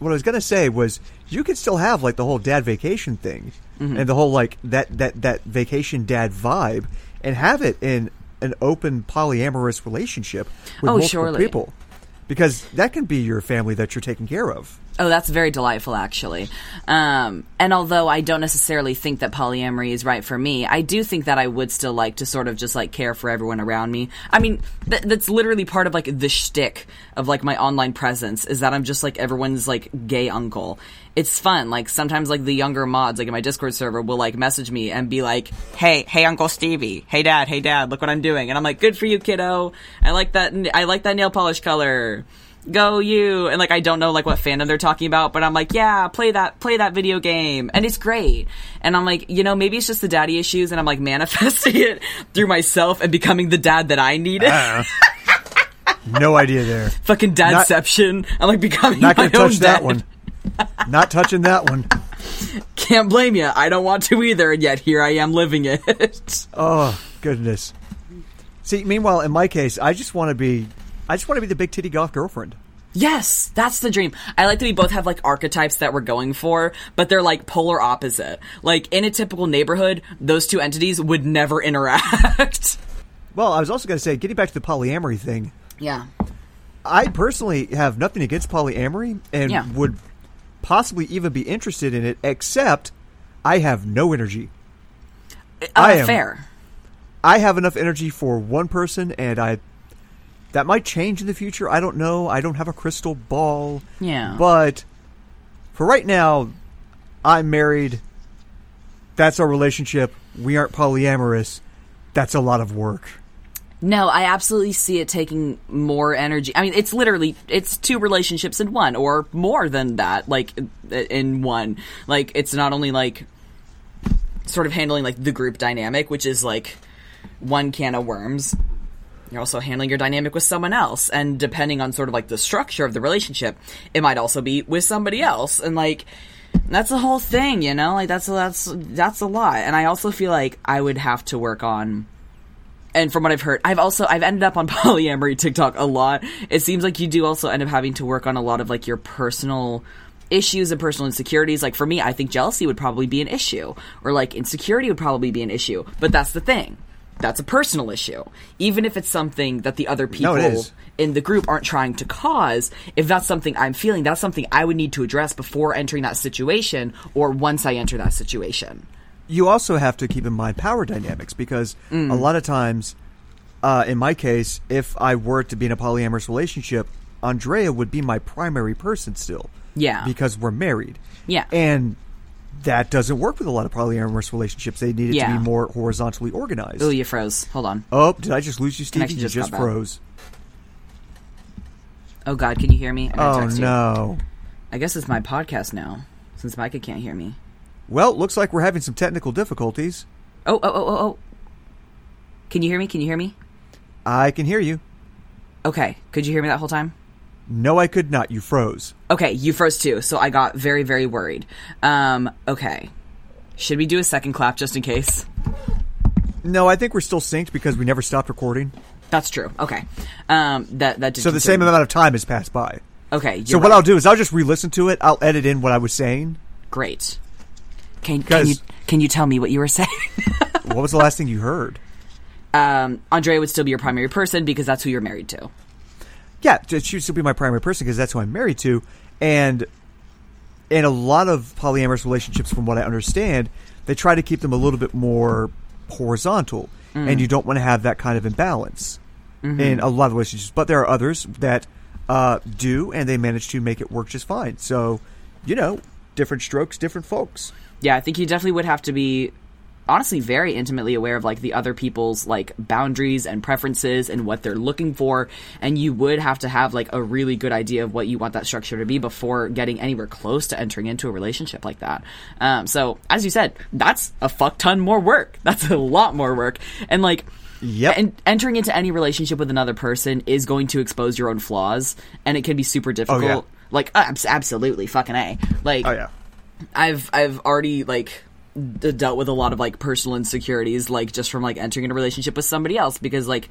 what I was gonna say was, you could still have like the whole dad vacation thing, Mm-hmm. and the whole like that that that vacation dad vibe, and have it in an open polyamorous relationship with Oh, multiple surely. people, because that can be your family that you're taking care of. Oh, that's very delightful, actually. Um, and although I don't necessarily think that polyamory is right for me, I do think that I would still like to sort of just like care for everyone around me. I mean, th- that's literally part of like the shtick of like my online presence is that I'm just like everyone's like gay uncle. It's fun. Like sometimes like the younger mods, like in my Discord server, will like message me and be like, "Hey, hey, Uncle Stevie. Hey, Dad. Hey, Dad. Look what I'm doing." And I'm like, "Good for you, kiddo. I like that. I like that nail polish color." go you and like i don't know like what fandom they're talking about but i'm like yeah play that play that video game and it's great and i'm like you know maybe it's just the daddy issues and i'm like manifesting it through myself and becoming the dad that i needed No idea there. fucking dadception i'm like becoming Not gonna touch that one. Not touching that one. can't blame you i don't want to either and yet here i am living it Oh goodness. See, meanwhile, in my case, I just want to be, I just want to be the big titty goth girlfriend. Yes, that's the dream. I like that we both have like archetypes that we're going for, but they're like polar opposite. Like in a typical neighborhood, those two entities would never interact. Well, I was also going to say, getting back to the polyamory thing, yeah. I personally have nothing against polyamory and Yeah. would possibly even be interested in it, except I have no energy. Uh, I am- fair. I have enough energy for one person, and I that might change in the future. I don't know. I don't have a crystal ball. Yeah. But for right now, I'm married. That's our relationship. We aren't polyamorous. That's a lot of work. No, I absolutely see it taking more energy. I mean, it's literally it's two relationships in one, or more than that. Like in one, like it's not only like sort of handling like the group dynamic, which is like one can of worms. You're also handling your dynamic with someone else, and depending on sort of like the structure of the relationship, it might also be with somebody else, and like that's the whole thing, you know. Like that's that's that's a lot, and I also feel like I would have to work on and from what I've heard, I've also I've ended up on polyamory TikTok a lot. It seems like you do also end up having to work on a lot of like your personal issues and personal insecurities. Like for me, I think jealousy would probably be an issue, or like insecurity would probably be an issue. But that's the thing. That's a personal issue. Even if it's something that the other people No, in the group aren't trying to cause, if that's something I'm feeling, that's something I would need to address before entering that situation or once I enter that situation. You also have to keep in mind power dynamics because a lot of times uh, in my case, if I were to be in a polyamorous relationship, Andrea would be my primary person still. Yeah. Because we're married. Yeah. And that doesn't work with a lot of polyamorous relationships. They need it to be more horizontally organized. Oh, you froze. Hold on. Oh, did I just lose you? Connection You just just froze. Oh God, can you hear me? Oh text you. no. I guess it's my podcast now, since Micah can't hear me. Well, looks like we're having some technical difficulties. Oh, oh, oh, oh, oh. Can you hear me? Can you hear me? I can hear you. Okay. Could you hear me that whole time? No, I could not. You froze. Okay, you froze too, so I got very, very worried. Um, okay. Should we do a second clap just in case? No, I think we're still synced because we never stopped recording. That's true. Okay. Um, that that did So the same me. amount of time has passed by. Okay. So what right. I'll do is I'll just re-listen to it. I'll edit in what I was saying. Great. Can can you can you tell me what you were saying? What was the last thing you heard? um, Andrea would still be your primary person because that's who you're married to. Yeah, she would still be my primary person because that's who I'm married to, and in a lot of polyamorous relationships, from what I understand, they try to keep them a little bit more horizontal, and you don't want to have that kind of imbalance in a lot of relationships. But there are others that uh, do, and they manage to make it work just fine. So, you know, different strokes, different folks. Yeah, I think you definitely would have to be honestly very intimately aware of like the other people's like boundaries and preferences and what they're looking for and you would have to have like a really good idea of what you want that structure to be before getting anywhere close to entering into a relationship like that um, so as you said that's a fuck ton more work that's a lot more work and like Yep. and entering into any relationship with another person is going to expose your own flaws and it can be super difficult yeah. like abs- absolutely fucking a like Oh yeah. I've I've already like d- dealt with a lot of like personal insecurities like just from like entering in a relationship with somebody else because like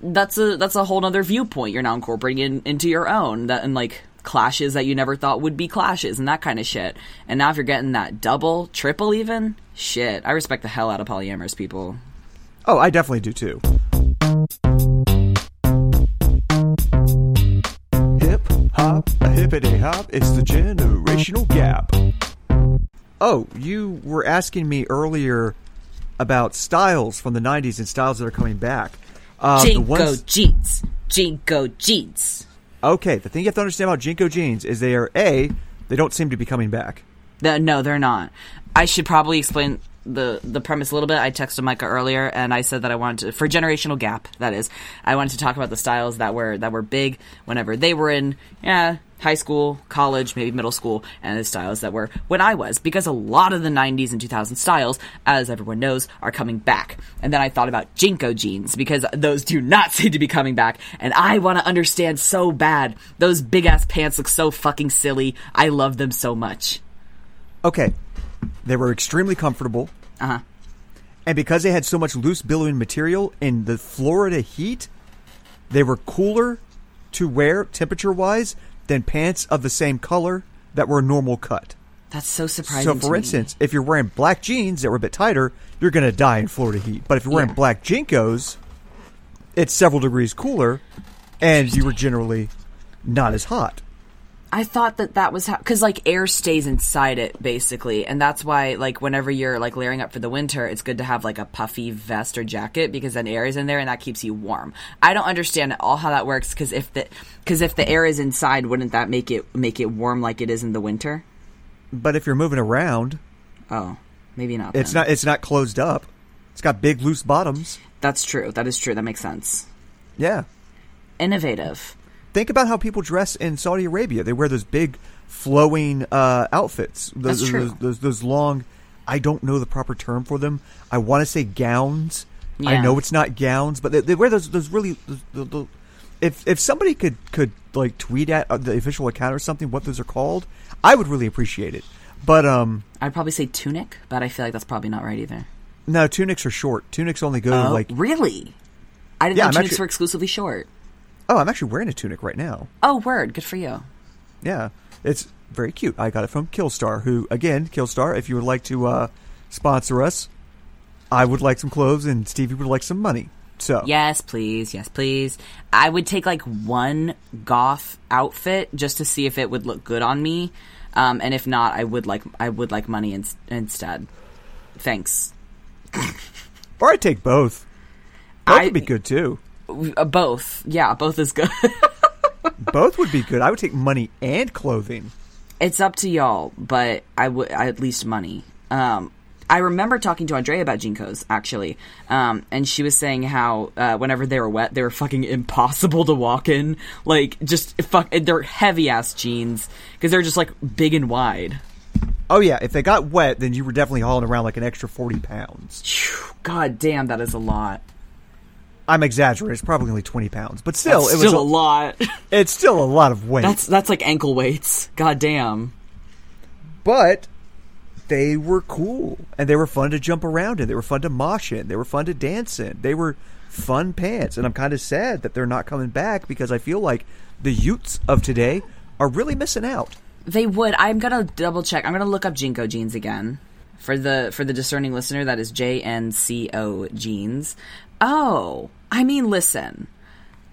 that's a that's a whole other viewpoint you're now incorporating in, into your own that and like clashes that you never thought would be clashes and that kind of shit and now if you're getting that double triple even shit I respect the hell out of polyamorous people Oh, I definitely do too. Hip hop, a hippity hop, it's the generational gap. Oh, you were asking me earlier about styles from the 90s and styles that are coming back. Uh, the JNCO ones- jeans JNCO jeans okay, the thing you have to understand about JNCO jeans is they are A, they don't seem to be coming back. No, they're not. I should probably explain the the premise a little bit. I texted Micah earlier, and I said that I wanted to, for generational gap. That is, I wanted to talk about the styles that were that were big whenever they were in yeah high school, college, maybe middle school, and the styles that were when I was, because a lot of the '90s and 2000s styles, as everyone knows, are coming back. And then I thought about JNCO jeans because those do not seem to be coming back, and I want to understand so bad. Those big ass pants look so fucking silly. I love them so much. Okay, they were extremely comfortable. Uh huh. And because they had so much loose billowing material in the Florida heat, they were cooler to wear temperature wise than pants of the same color that were a normal cut. That's so surprising. So, for instance, if you're wearing black jeans that were a bit tighter, you're going to die in Florida heat. But if you're wearing Yeah. black JNCOs, it's several degrees cooler, and you were generally not as hot. I thought that that was how because like air stays inside it basically, and that's why like whenever you're like layering up for the winter, it's good to have like a puffy vest or jacket because then air is in there and that keeps you warm. I don't understand at all how that works because if the because if the air is inside, wouldn't that make it make it warm like it is in the winter? But if you're moving around, Oh, maybe not. it's then. not it's not closed up. It's got big loose bottoms. That's true. That is true. That makes sense. Yeah. Innovative. Think about how people dress in Saudi Arabia. They wear those big, flowing uh, outfits. Those, That's true. Those, those, those long. I don't know the proper term for them. I want to say gowns. I know it's not gowns, but they, they wear those. Those really. The, the, the, if if somebody could could like tweet at uh, the official account or something what those are called, I would really appreciate it. But um, I'd probably say tunic, but I feel like that's probably not right either. no, tunics are short. Tunics only go Oh, like. really? I didn't Yeah, know I'm tunics actually- were exclusively short. Oh, I'm actually wearing a tunic right now. Oh, word. Good for you. Yeah, it's very cute. I got it from Killstar, who again, Killstar, if you would like to uh, sponsor us, I would like some clothes, and Stevie would like some money. So Yes, please. Yes, please. I would take like one goth outfit just to see if it would look good on me, um, and if not, I would like I would like money in- instead. Thanks. or I take both. That would be good too. Uh, both. Yeah, both is good. Both would be good. I would take money and clothing. it's up to y'all, but I would at least money. Um, I remember talking to Andrea about JNCOs actually, um, and she was saying how uh, whenever they were wet, they were fucking impossible to walk in. Like just fuck, they're heavy ass jeans because they're just like big and wide. Oh yeah, if they got wet, then you were definitely hauling around like an extra forty pounds. God damn, that is a lot. I'm exaggerating. It's probably only twenty pounds, but still, That's it was still a lot. It's still a lot of weight. that's that's like ankle weights. God damn. but they were cool and they were fun to jump around in. They were fun to mosh in. They were fun to dance in. They were fun pants, and I'm kind of sad that they're not coming back because I feel like the Utes of today are really missing out. They would. I'm gonna double check. I'm gonna look up JNCO jeans again for the for the discerning listener. That is J N C O jeans. Oh, I mean, listen.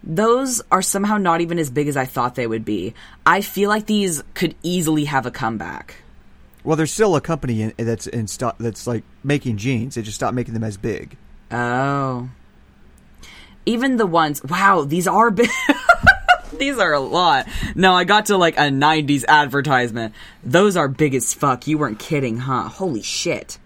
Those are somehow not even as big as I thought they would be. I feel like these could easily have a comeback. Well, there's still a company in, that's in stock that's like making jeans. They just stopped making them as big. Oh. Even the ones, wow, these are big. these are a lot. No, I got to like a 90s advertisement. Those are big as fuck. You weren't kidding, huh? Holy shit.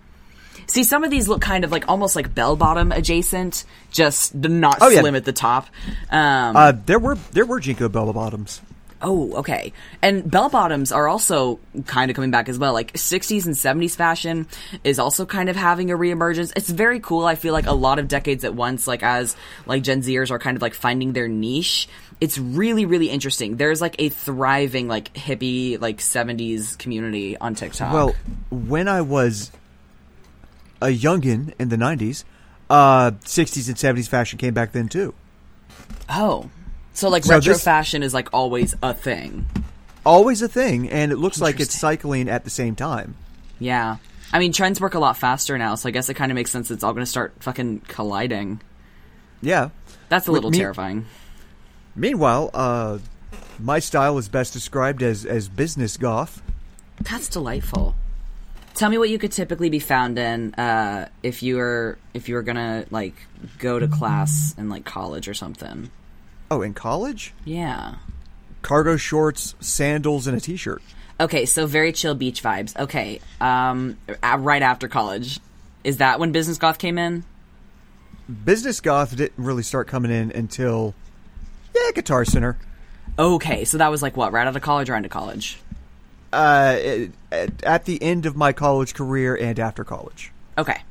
See, some of these look kind of like almost like bell bottom adjacent, just not Oh, yeah. slim at the top. Um, Uh, there were there were JNCO bell bottoms. Oh, okay. And bell bottoms are also kind of coming back as well. Like 60s and 70s fashion is also kind of having a reemergence. It's very cool. I feel like a lot of decades at once, like as like Gen Zers are kind of like finding their niche. It's really, really interesting. There's like a thriving like hippie like 70s community on TikTok. Well, when I was a youngin in the '90s, uh, '60s and '70s fashion came back then too. oh, so like So retro this- fashion is like always a thing. Always a thing, and it looks like it's cycling at the same time. Yeah. I mean, trends work a lot faster now, so I guess it kind of makes sense it's all going to start fucking colliding. Yeah. That's a little me- terrifying. Meanwhile, uh, my style is best described as as business goth. That's delightful. Tell me what you could typically be found in uh, if you were if you were gonna like go to class in like college or something. Oh, in college, Yeah. cargo shorts, sandals, and a t-shirt. Okay, so very chill beach vibes. Okay, um, right after college, is that when business goth came in? Business goth didn't really start coming in until yeah, Guitar Center. Okay, so that was like what right out of college or into college? Uh, at, the end of my college career and after college. Okay,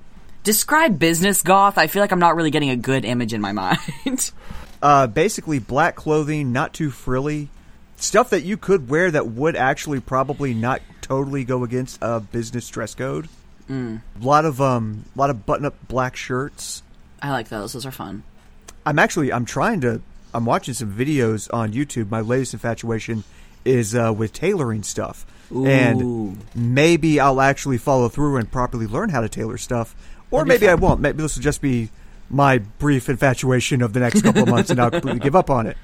describe business goth. I feel like I'm not really getting a good image in my mind. Uh, basically black clothing, not too frilly, stuff that you could wear that would actually probably not totally go against a business dress code. A lot of um, a lot of button-up black shirts. I like those. Those are fun. I'm actually I'm trying to I'm watching some videos on YouTube. My latest infatuation is uh, with tailoring stuff, Ooh. and maybe I'll actually follow through and properly learn how to tailor stuff, or maybe I won't. Maybe this will just be my brief infatuation of the next couple of months, and I'll completely give up on it.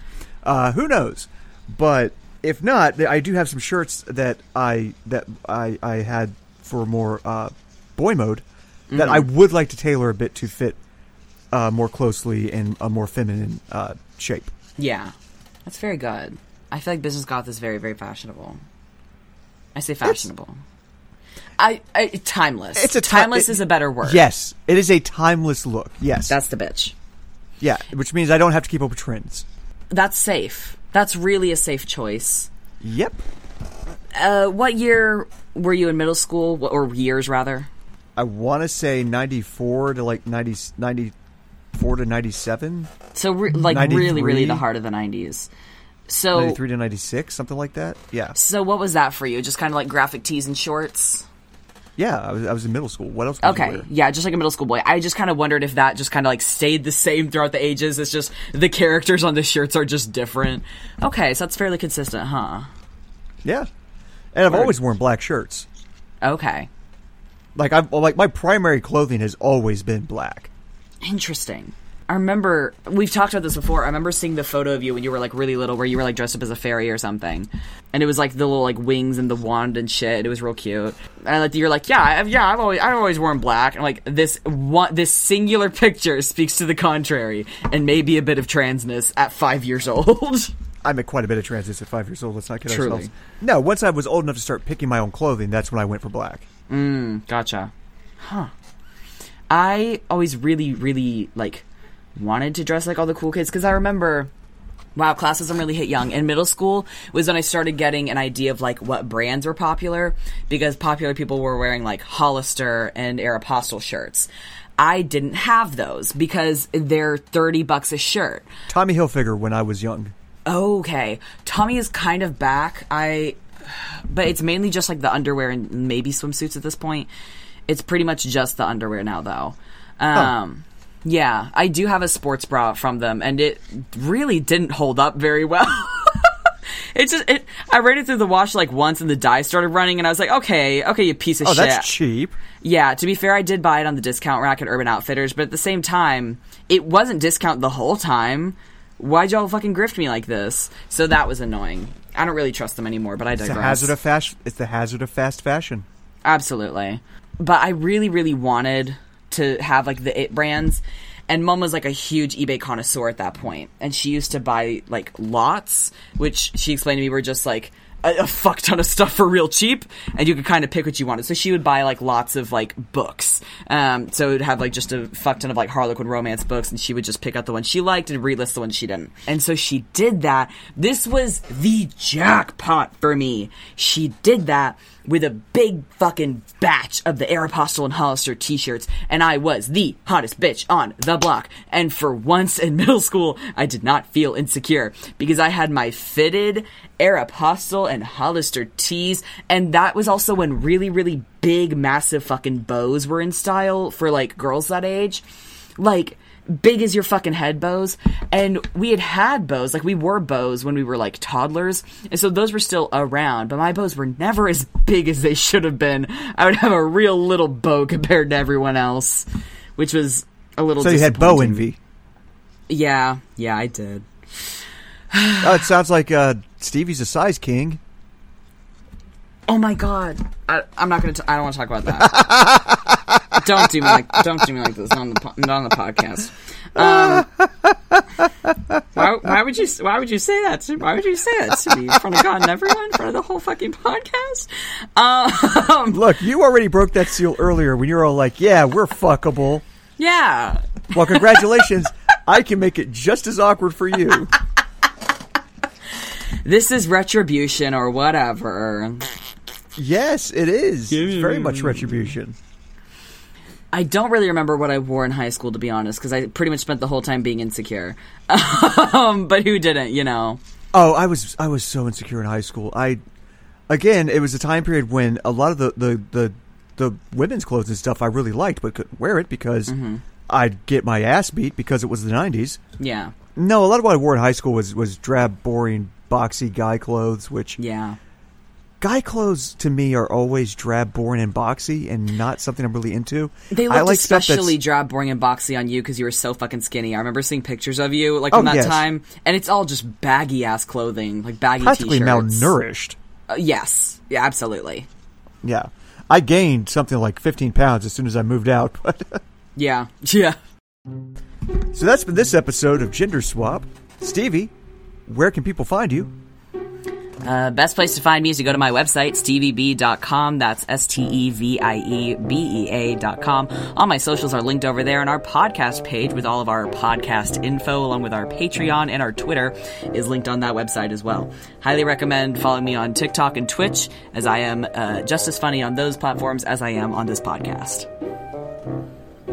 Uh, who knows? But if not, I do have some shirts that I that I I had for more uh, boy mode that I would like to tailor a bit to fit uh, more closely in a more feminine uh, shape. Yeah, that's very good. I feel like business goth is very, very fashionable. I say fashionable. I, I timeless. It's a ti- timeless it- is a better word. Yes, it is a timeless look. Yes, that's the bitch. yeah, which means I don't have to keep up with trends. That's safe. That's really a safe choice. Yep, Uh, what year were you in middle school, or years rather? I want to say ninety four to like 90, 94 to ninety seven, So, re- like, really, really the heart of the '90s. So, ninety three to ninety six, something like that. Yeah, so what was that for you? Just kind of like graphic tees and shorts. yeah. I was I was in middle school. What else? Okay, yeah, just like a middle school boy. I just kind of wondered if that just kind of like stayed the same throughout the ages. It's just the characters on the shirts are just different. Okay, so that's fairly consistent, huh? yeah. And I've Word. always worn black shirts. Okay, Like I'm like my primary clothing has always been black. interesting. I remember we've talked about this before. I remember seeing the photo of you when you were like really little, where you were like dressed up as a fairy or something, and it was like the little like wings and the wand and shit. It was real cute. And like you're like, yeah, I've, yeah, I've always I've always worn black. And like this one this singular picture speaks to the contrary, and maybe a bit of transness at five years old. I met quite a bit of transness at five years old. Let's not kid Truly. ourselves. No, once I was old enough to start picking my own clothing, that's when I went for black. Mm, gotcha. Huh. I always really, really like wanted to dress like all the cool kids because I remember. Wow, classism really hit young. In middle school was when I started getting an idea of like what brands were popular because popular people were wearing like Hollister and Aeropostale shirts. I didn't have those because they're 30 bucks a shirt. Tommy Hilfiger when I was young. Okay. Tommy is kind of back. I but it's mainly just like the underwear and maybe swimsuits at this point. It's pretty much just the underwear now though. Um yeah, I do have a sports bra from them and it really didn't hold up very well. It just it I ran it through the wash like once and the dye started running and I was like, "Okay, okay, you piece of Oh, shit." that's cheap. Yeah, to be fair, I did buy it on the discount rack at Urban Outfitters, but at the same time, it wasn't discount the whole time. Why'd y'all fucking grift me like this? So that was annoying. I don't really trust them anymore, but I It's digress. the hazard of fast. It's the hazard of fast fashion. Absolutely. But I really, really wanted to have like the it brands. And mom was like a huge eBay connoisseur at that. And she used to buy like lots, which she explained to me were just like a, a fuck ton of stuff for real cheap. And you could kind of pick what you wanted. So she would buy like lots of like books. Um, so it would have like just a fuck ton of like Harlequin romance books. And she would just pick out the ones she liked and relist the ones she didn't. And so she did that. This was the jackpot for me. She did that with a big fucking batch of the Aeropostale and Hollister t-shirts, and I was the hottest bitch on the block. And for once in middle school, I did not feel insecure because I had my fitted Aeropostale and Hollister tees, and that was also when really, really big, massive fucking bows were in style for like girls that age. Like, big as your fucking head bows. And we had had bows, like we wore bows when we were like toddlers. And so those were still around, but my bows were never as big as they should have been. I would have a real little bow compared to everyone else, which was a little So you had bow envy. Yeah, yeah, I did. Oh, it sounds like uh, Stevie's a size king. Oh my god. I, I'm not gonna. I don't want to talk about that. don't do me like. Don't do me like this on the po- not on the podcast. Um, why, why would you? Why would you say that? To, why would you say that to me in front of God and everyone, in front of the whole fucking podcast? Um, Look, you already broke that seal earlier when you were all like, "Yeah, we're fuckable." yeah. Well, congratulations. I can make it just as awkward for you. This is retribution or whatever. Yes, it is. It's very much retribution. I don't really remember what I wore in high school, to be honest, because I pretty much spent the whole time being insecure. um, but who didn't, you know? Oh, I was I was so insecure in high school. I again, it was a time period when a lot of the the the, the women's clothes and stuff I really liked, but couldn't wear it because I'd get my ass beat because it was the '90s. Yeah. No, a lot of what I wore in high school was was drab, boring, boxy guy clothes. Which Yeah. Guy clothes to me are always drab, boring, and boxy, and not something I'm really into. They I looked like especially drab, boring, and boxy on you because you were so fucking skinny. I remember seeing pictures of you like Oh, that yes. time, and it's all just baggy ass clothing, like baggy practically t-shirts. malnourished. Uh, yes, yeah, absolutely. Yeah, I gained something like 15 pounds as soon as I moved out. But Yeah, yeah. so that's been this episode of Gender Swap. Stevie, where can people find you? Uh, best place to find me is to go to my website, steviebea.com. That's S T E V I E B E A dot com. All my socials are linked over there, and our podcast page with all of our podcast info, along with our Patreon and our Twitter, is linked on that website as well. Highly recommend following me on TikTok and Twitch, as I am uh, just as funny on those platforms as I am on this podcast.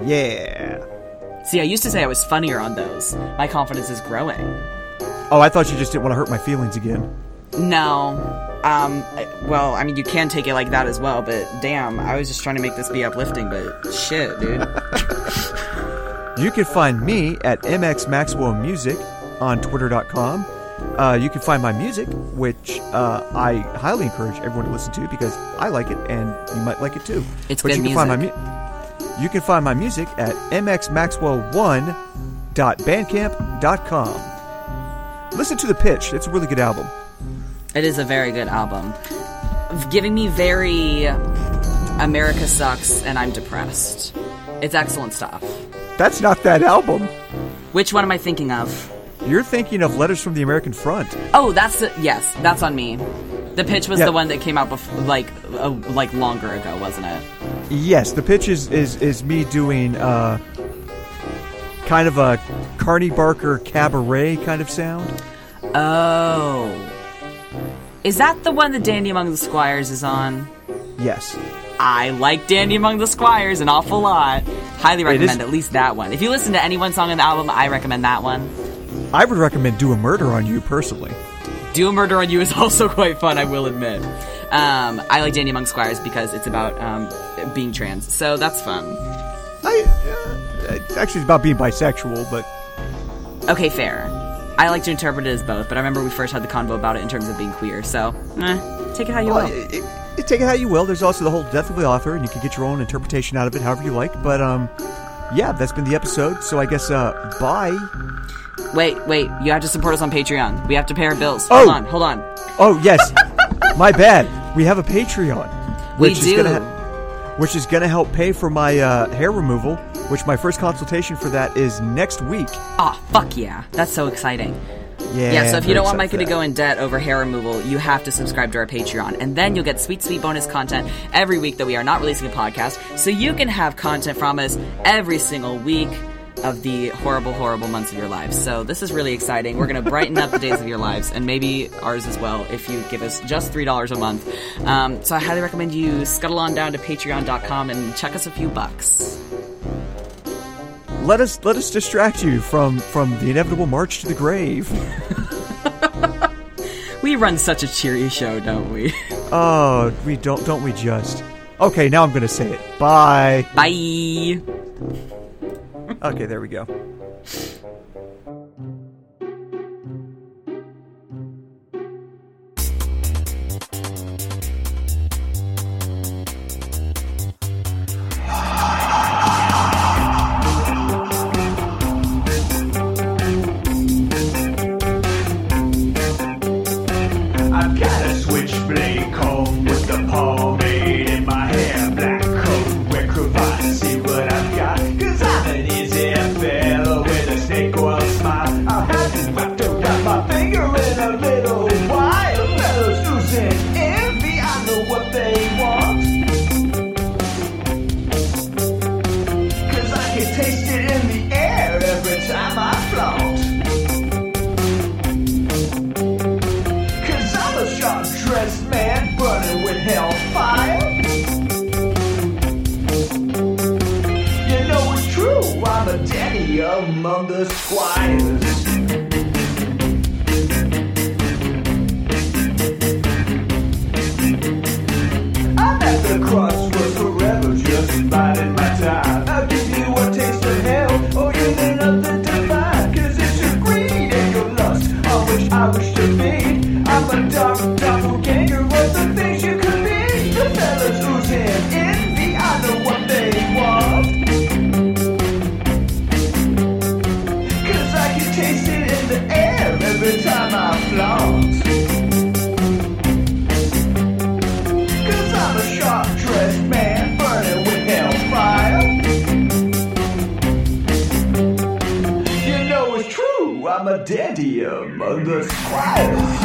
Yeah. See, I used to say I was funnier on those. My confidence is growing. Oh, I thought you just didn't want to hurt my feelings again. No. Um, well, I mean, you can take it like that as well, but damn, I was just trying to make this be uplifting, but shit, dude. You can find me at mxmaxwellmusic Maxwell Music on Twitter.com. Uh, you can find my music, which uh, I highly encourage everyone to listen to because I like it and you might like it too. It's but good you can find my music. mu- You can find my music at MX Maxwell One www.bandcamp.com. Listen to The Pitch. It's a really good album. It is a very good album. Giving me very America sucks and I'm depressed. It's excellent stuff. That's not that album. Which one am I thinking of? You're thinking of Letters from the American Front. Oh, that's the, yes, that's on me. The pitch was Yeah. the one that came out before, like uh, like longer ago, wasn't it? Yes, the pitch is is, is me doing uh, kind of a Carney Barker cabaret kind of sound. Oh, is that the one that Dandy Among the Squires is on? Yes. I like Dandy Among the Squires an awful lot. Highly recommend at least that one. If you listen to any one song on the album, I recommend that one. I would recommend Do a Murder on You personally. Do a Murder on You is also quite fun, I will admit. Um, I like Dandy Among Squires because it's about um, being trans, so that's fun. I uh, it's actually about being bisexual, but Okay, fair. I like to interpret it as both, but I remember we first had the convo about it in terms of being queer, so eh, take it how you well, will. it, it, take it how you will. There's also the whole death of the author, and you can get your own interpretation out of it however you like. But um, yeah, that's been the episode. So I guess uh, bye. Wait, wait, you have to support us on Patreon. We have to pay our bills. Oh. Hold on, hold on. Oh yes, my bad. We have a Patreon, We which do. is gonna ha- which is gonna help pay for my uh, hair removal. Which my first consultation for that is next week. Aw, fuck yeah. That's so exciting. Yeah. Yeah, so if you don't want Micah to go in debt over hair removal, you have to subscribe to our Patreon. And then you'll get sweet, sweet bonus content every week that we are not releasing a podcast. So you can have content from us every single week of the horrible, horrible months of your lives. So this is really exciting. We're going to brighten up the days of your lives and maybe ours as well if you give us just $3 a month. Um, so I highly recommend you scuttle on down to patreon.com and chuck us a few bucks. let us let us distract you from from the inevitable march to the grave. We run such a cheery show, don't we? Oh, we don't don't we just? Okay, now I'm gonna say it. Bye. Bye! Okay, there we go. I'm a dark doppelganger of the things you could be. The fellas losing envy, I know what they want. Cause I can taste it in the air every time I flaunt. Cause I'm a sharp dressed man burning with hellfire. You know it's true, I'm a dandy among the squires.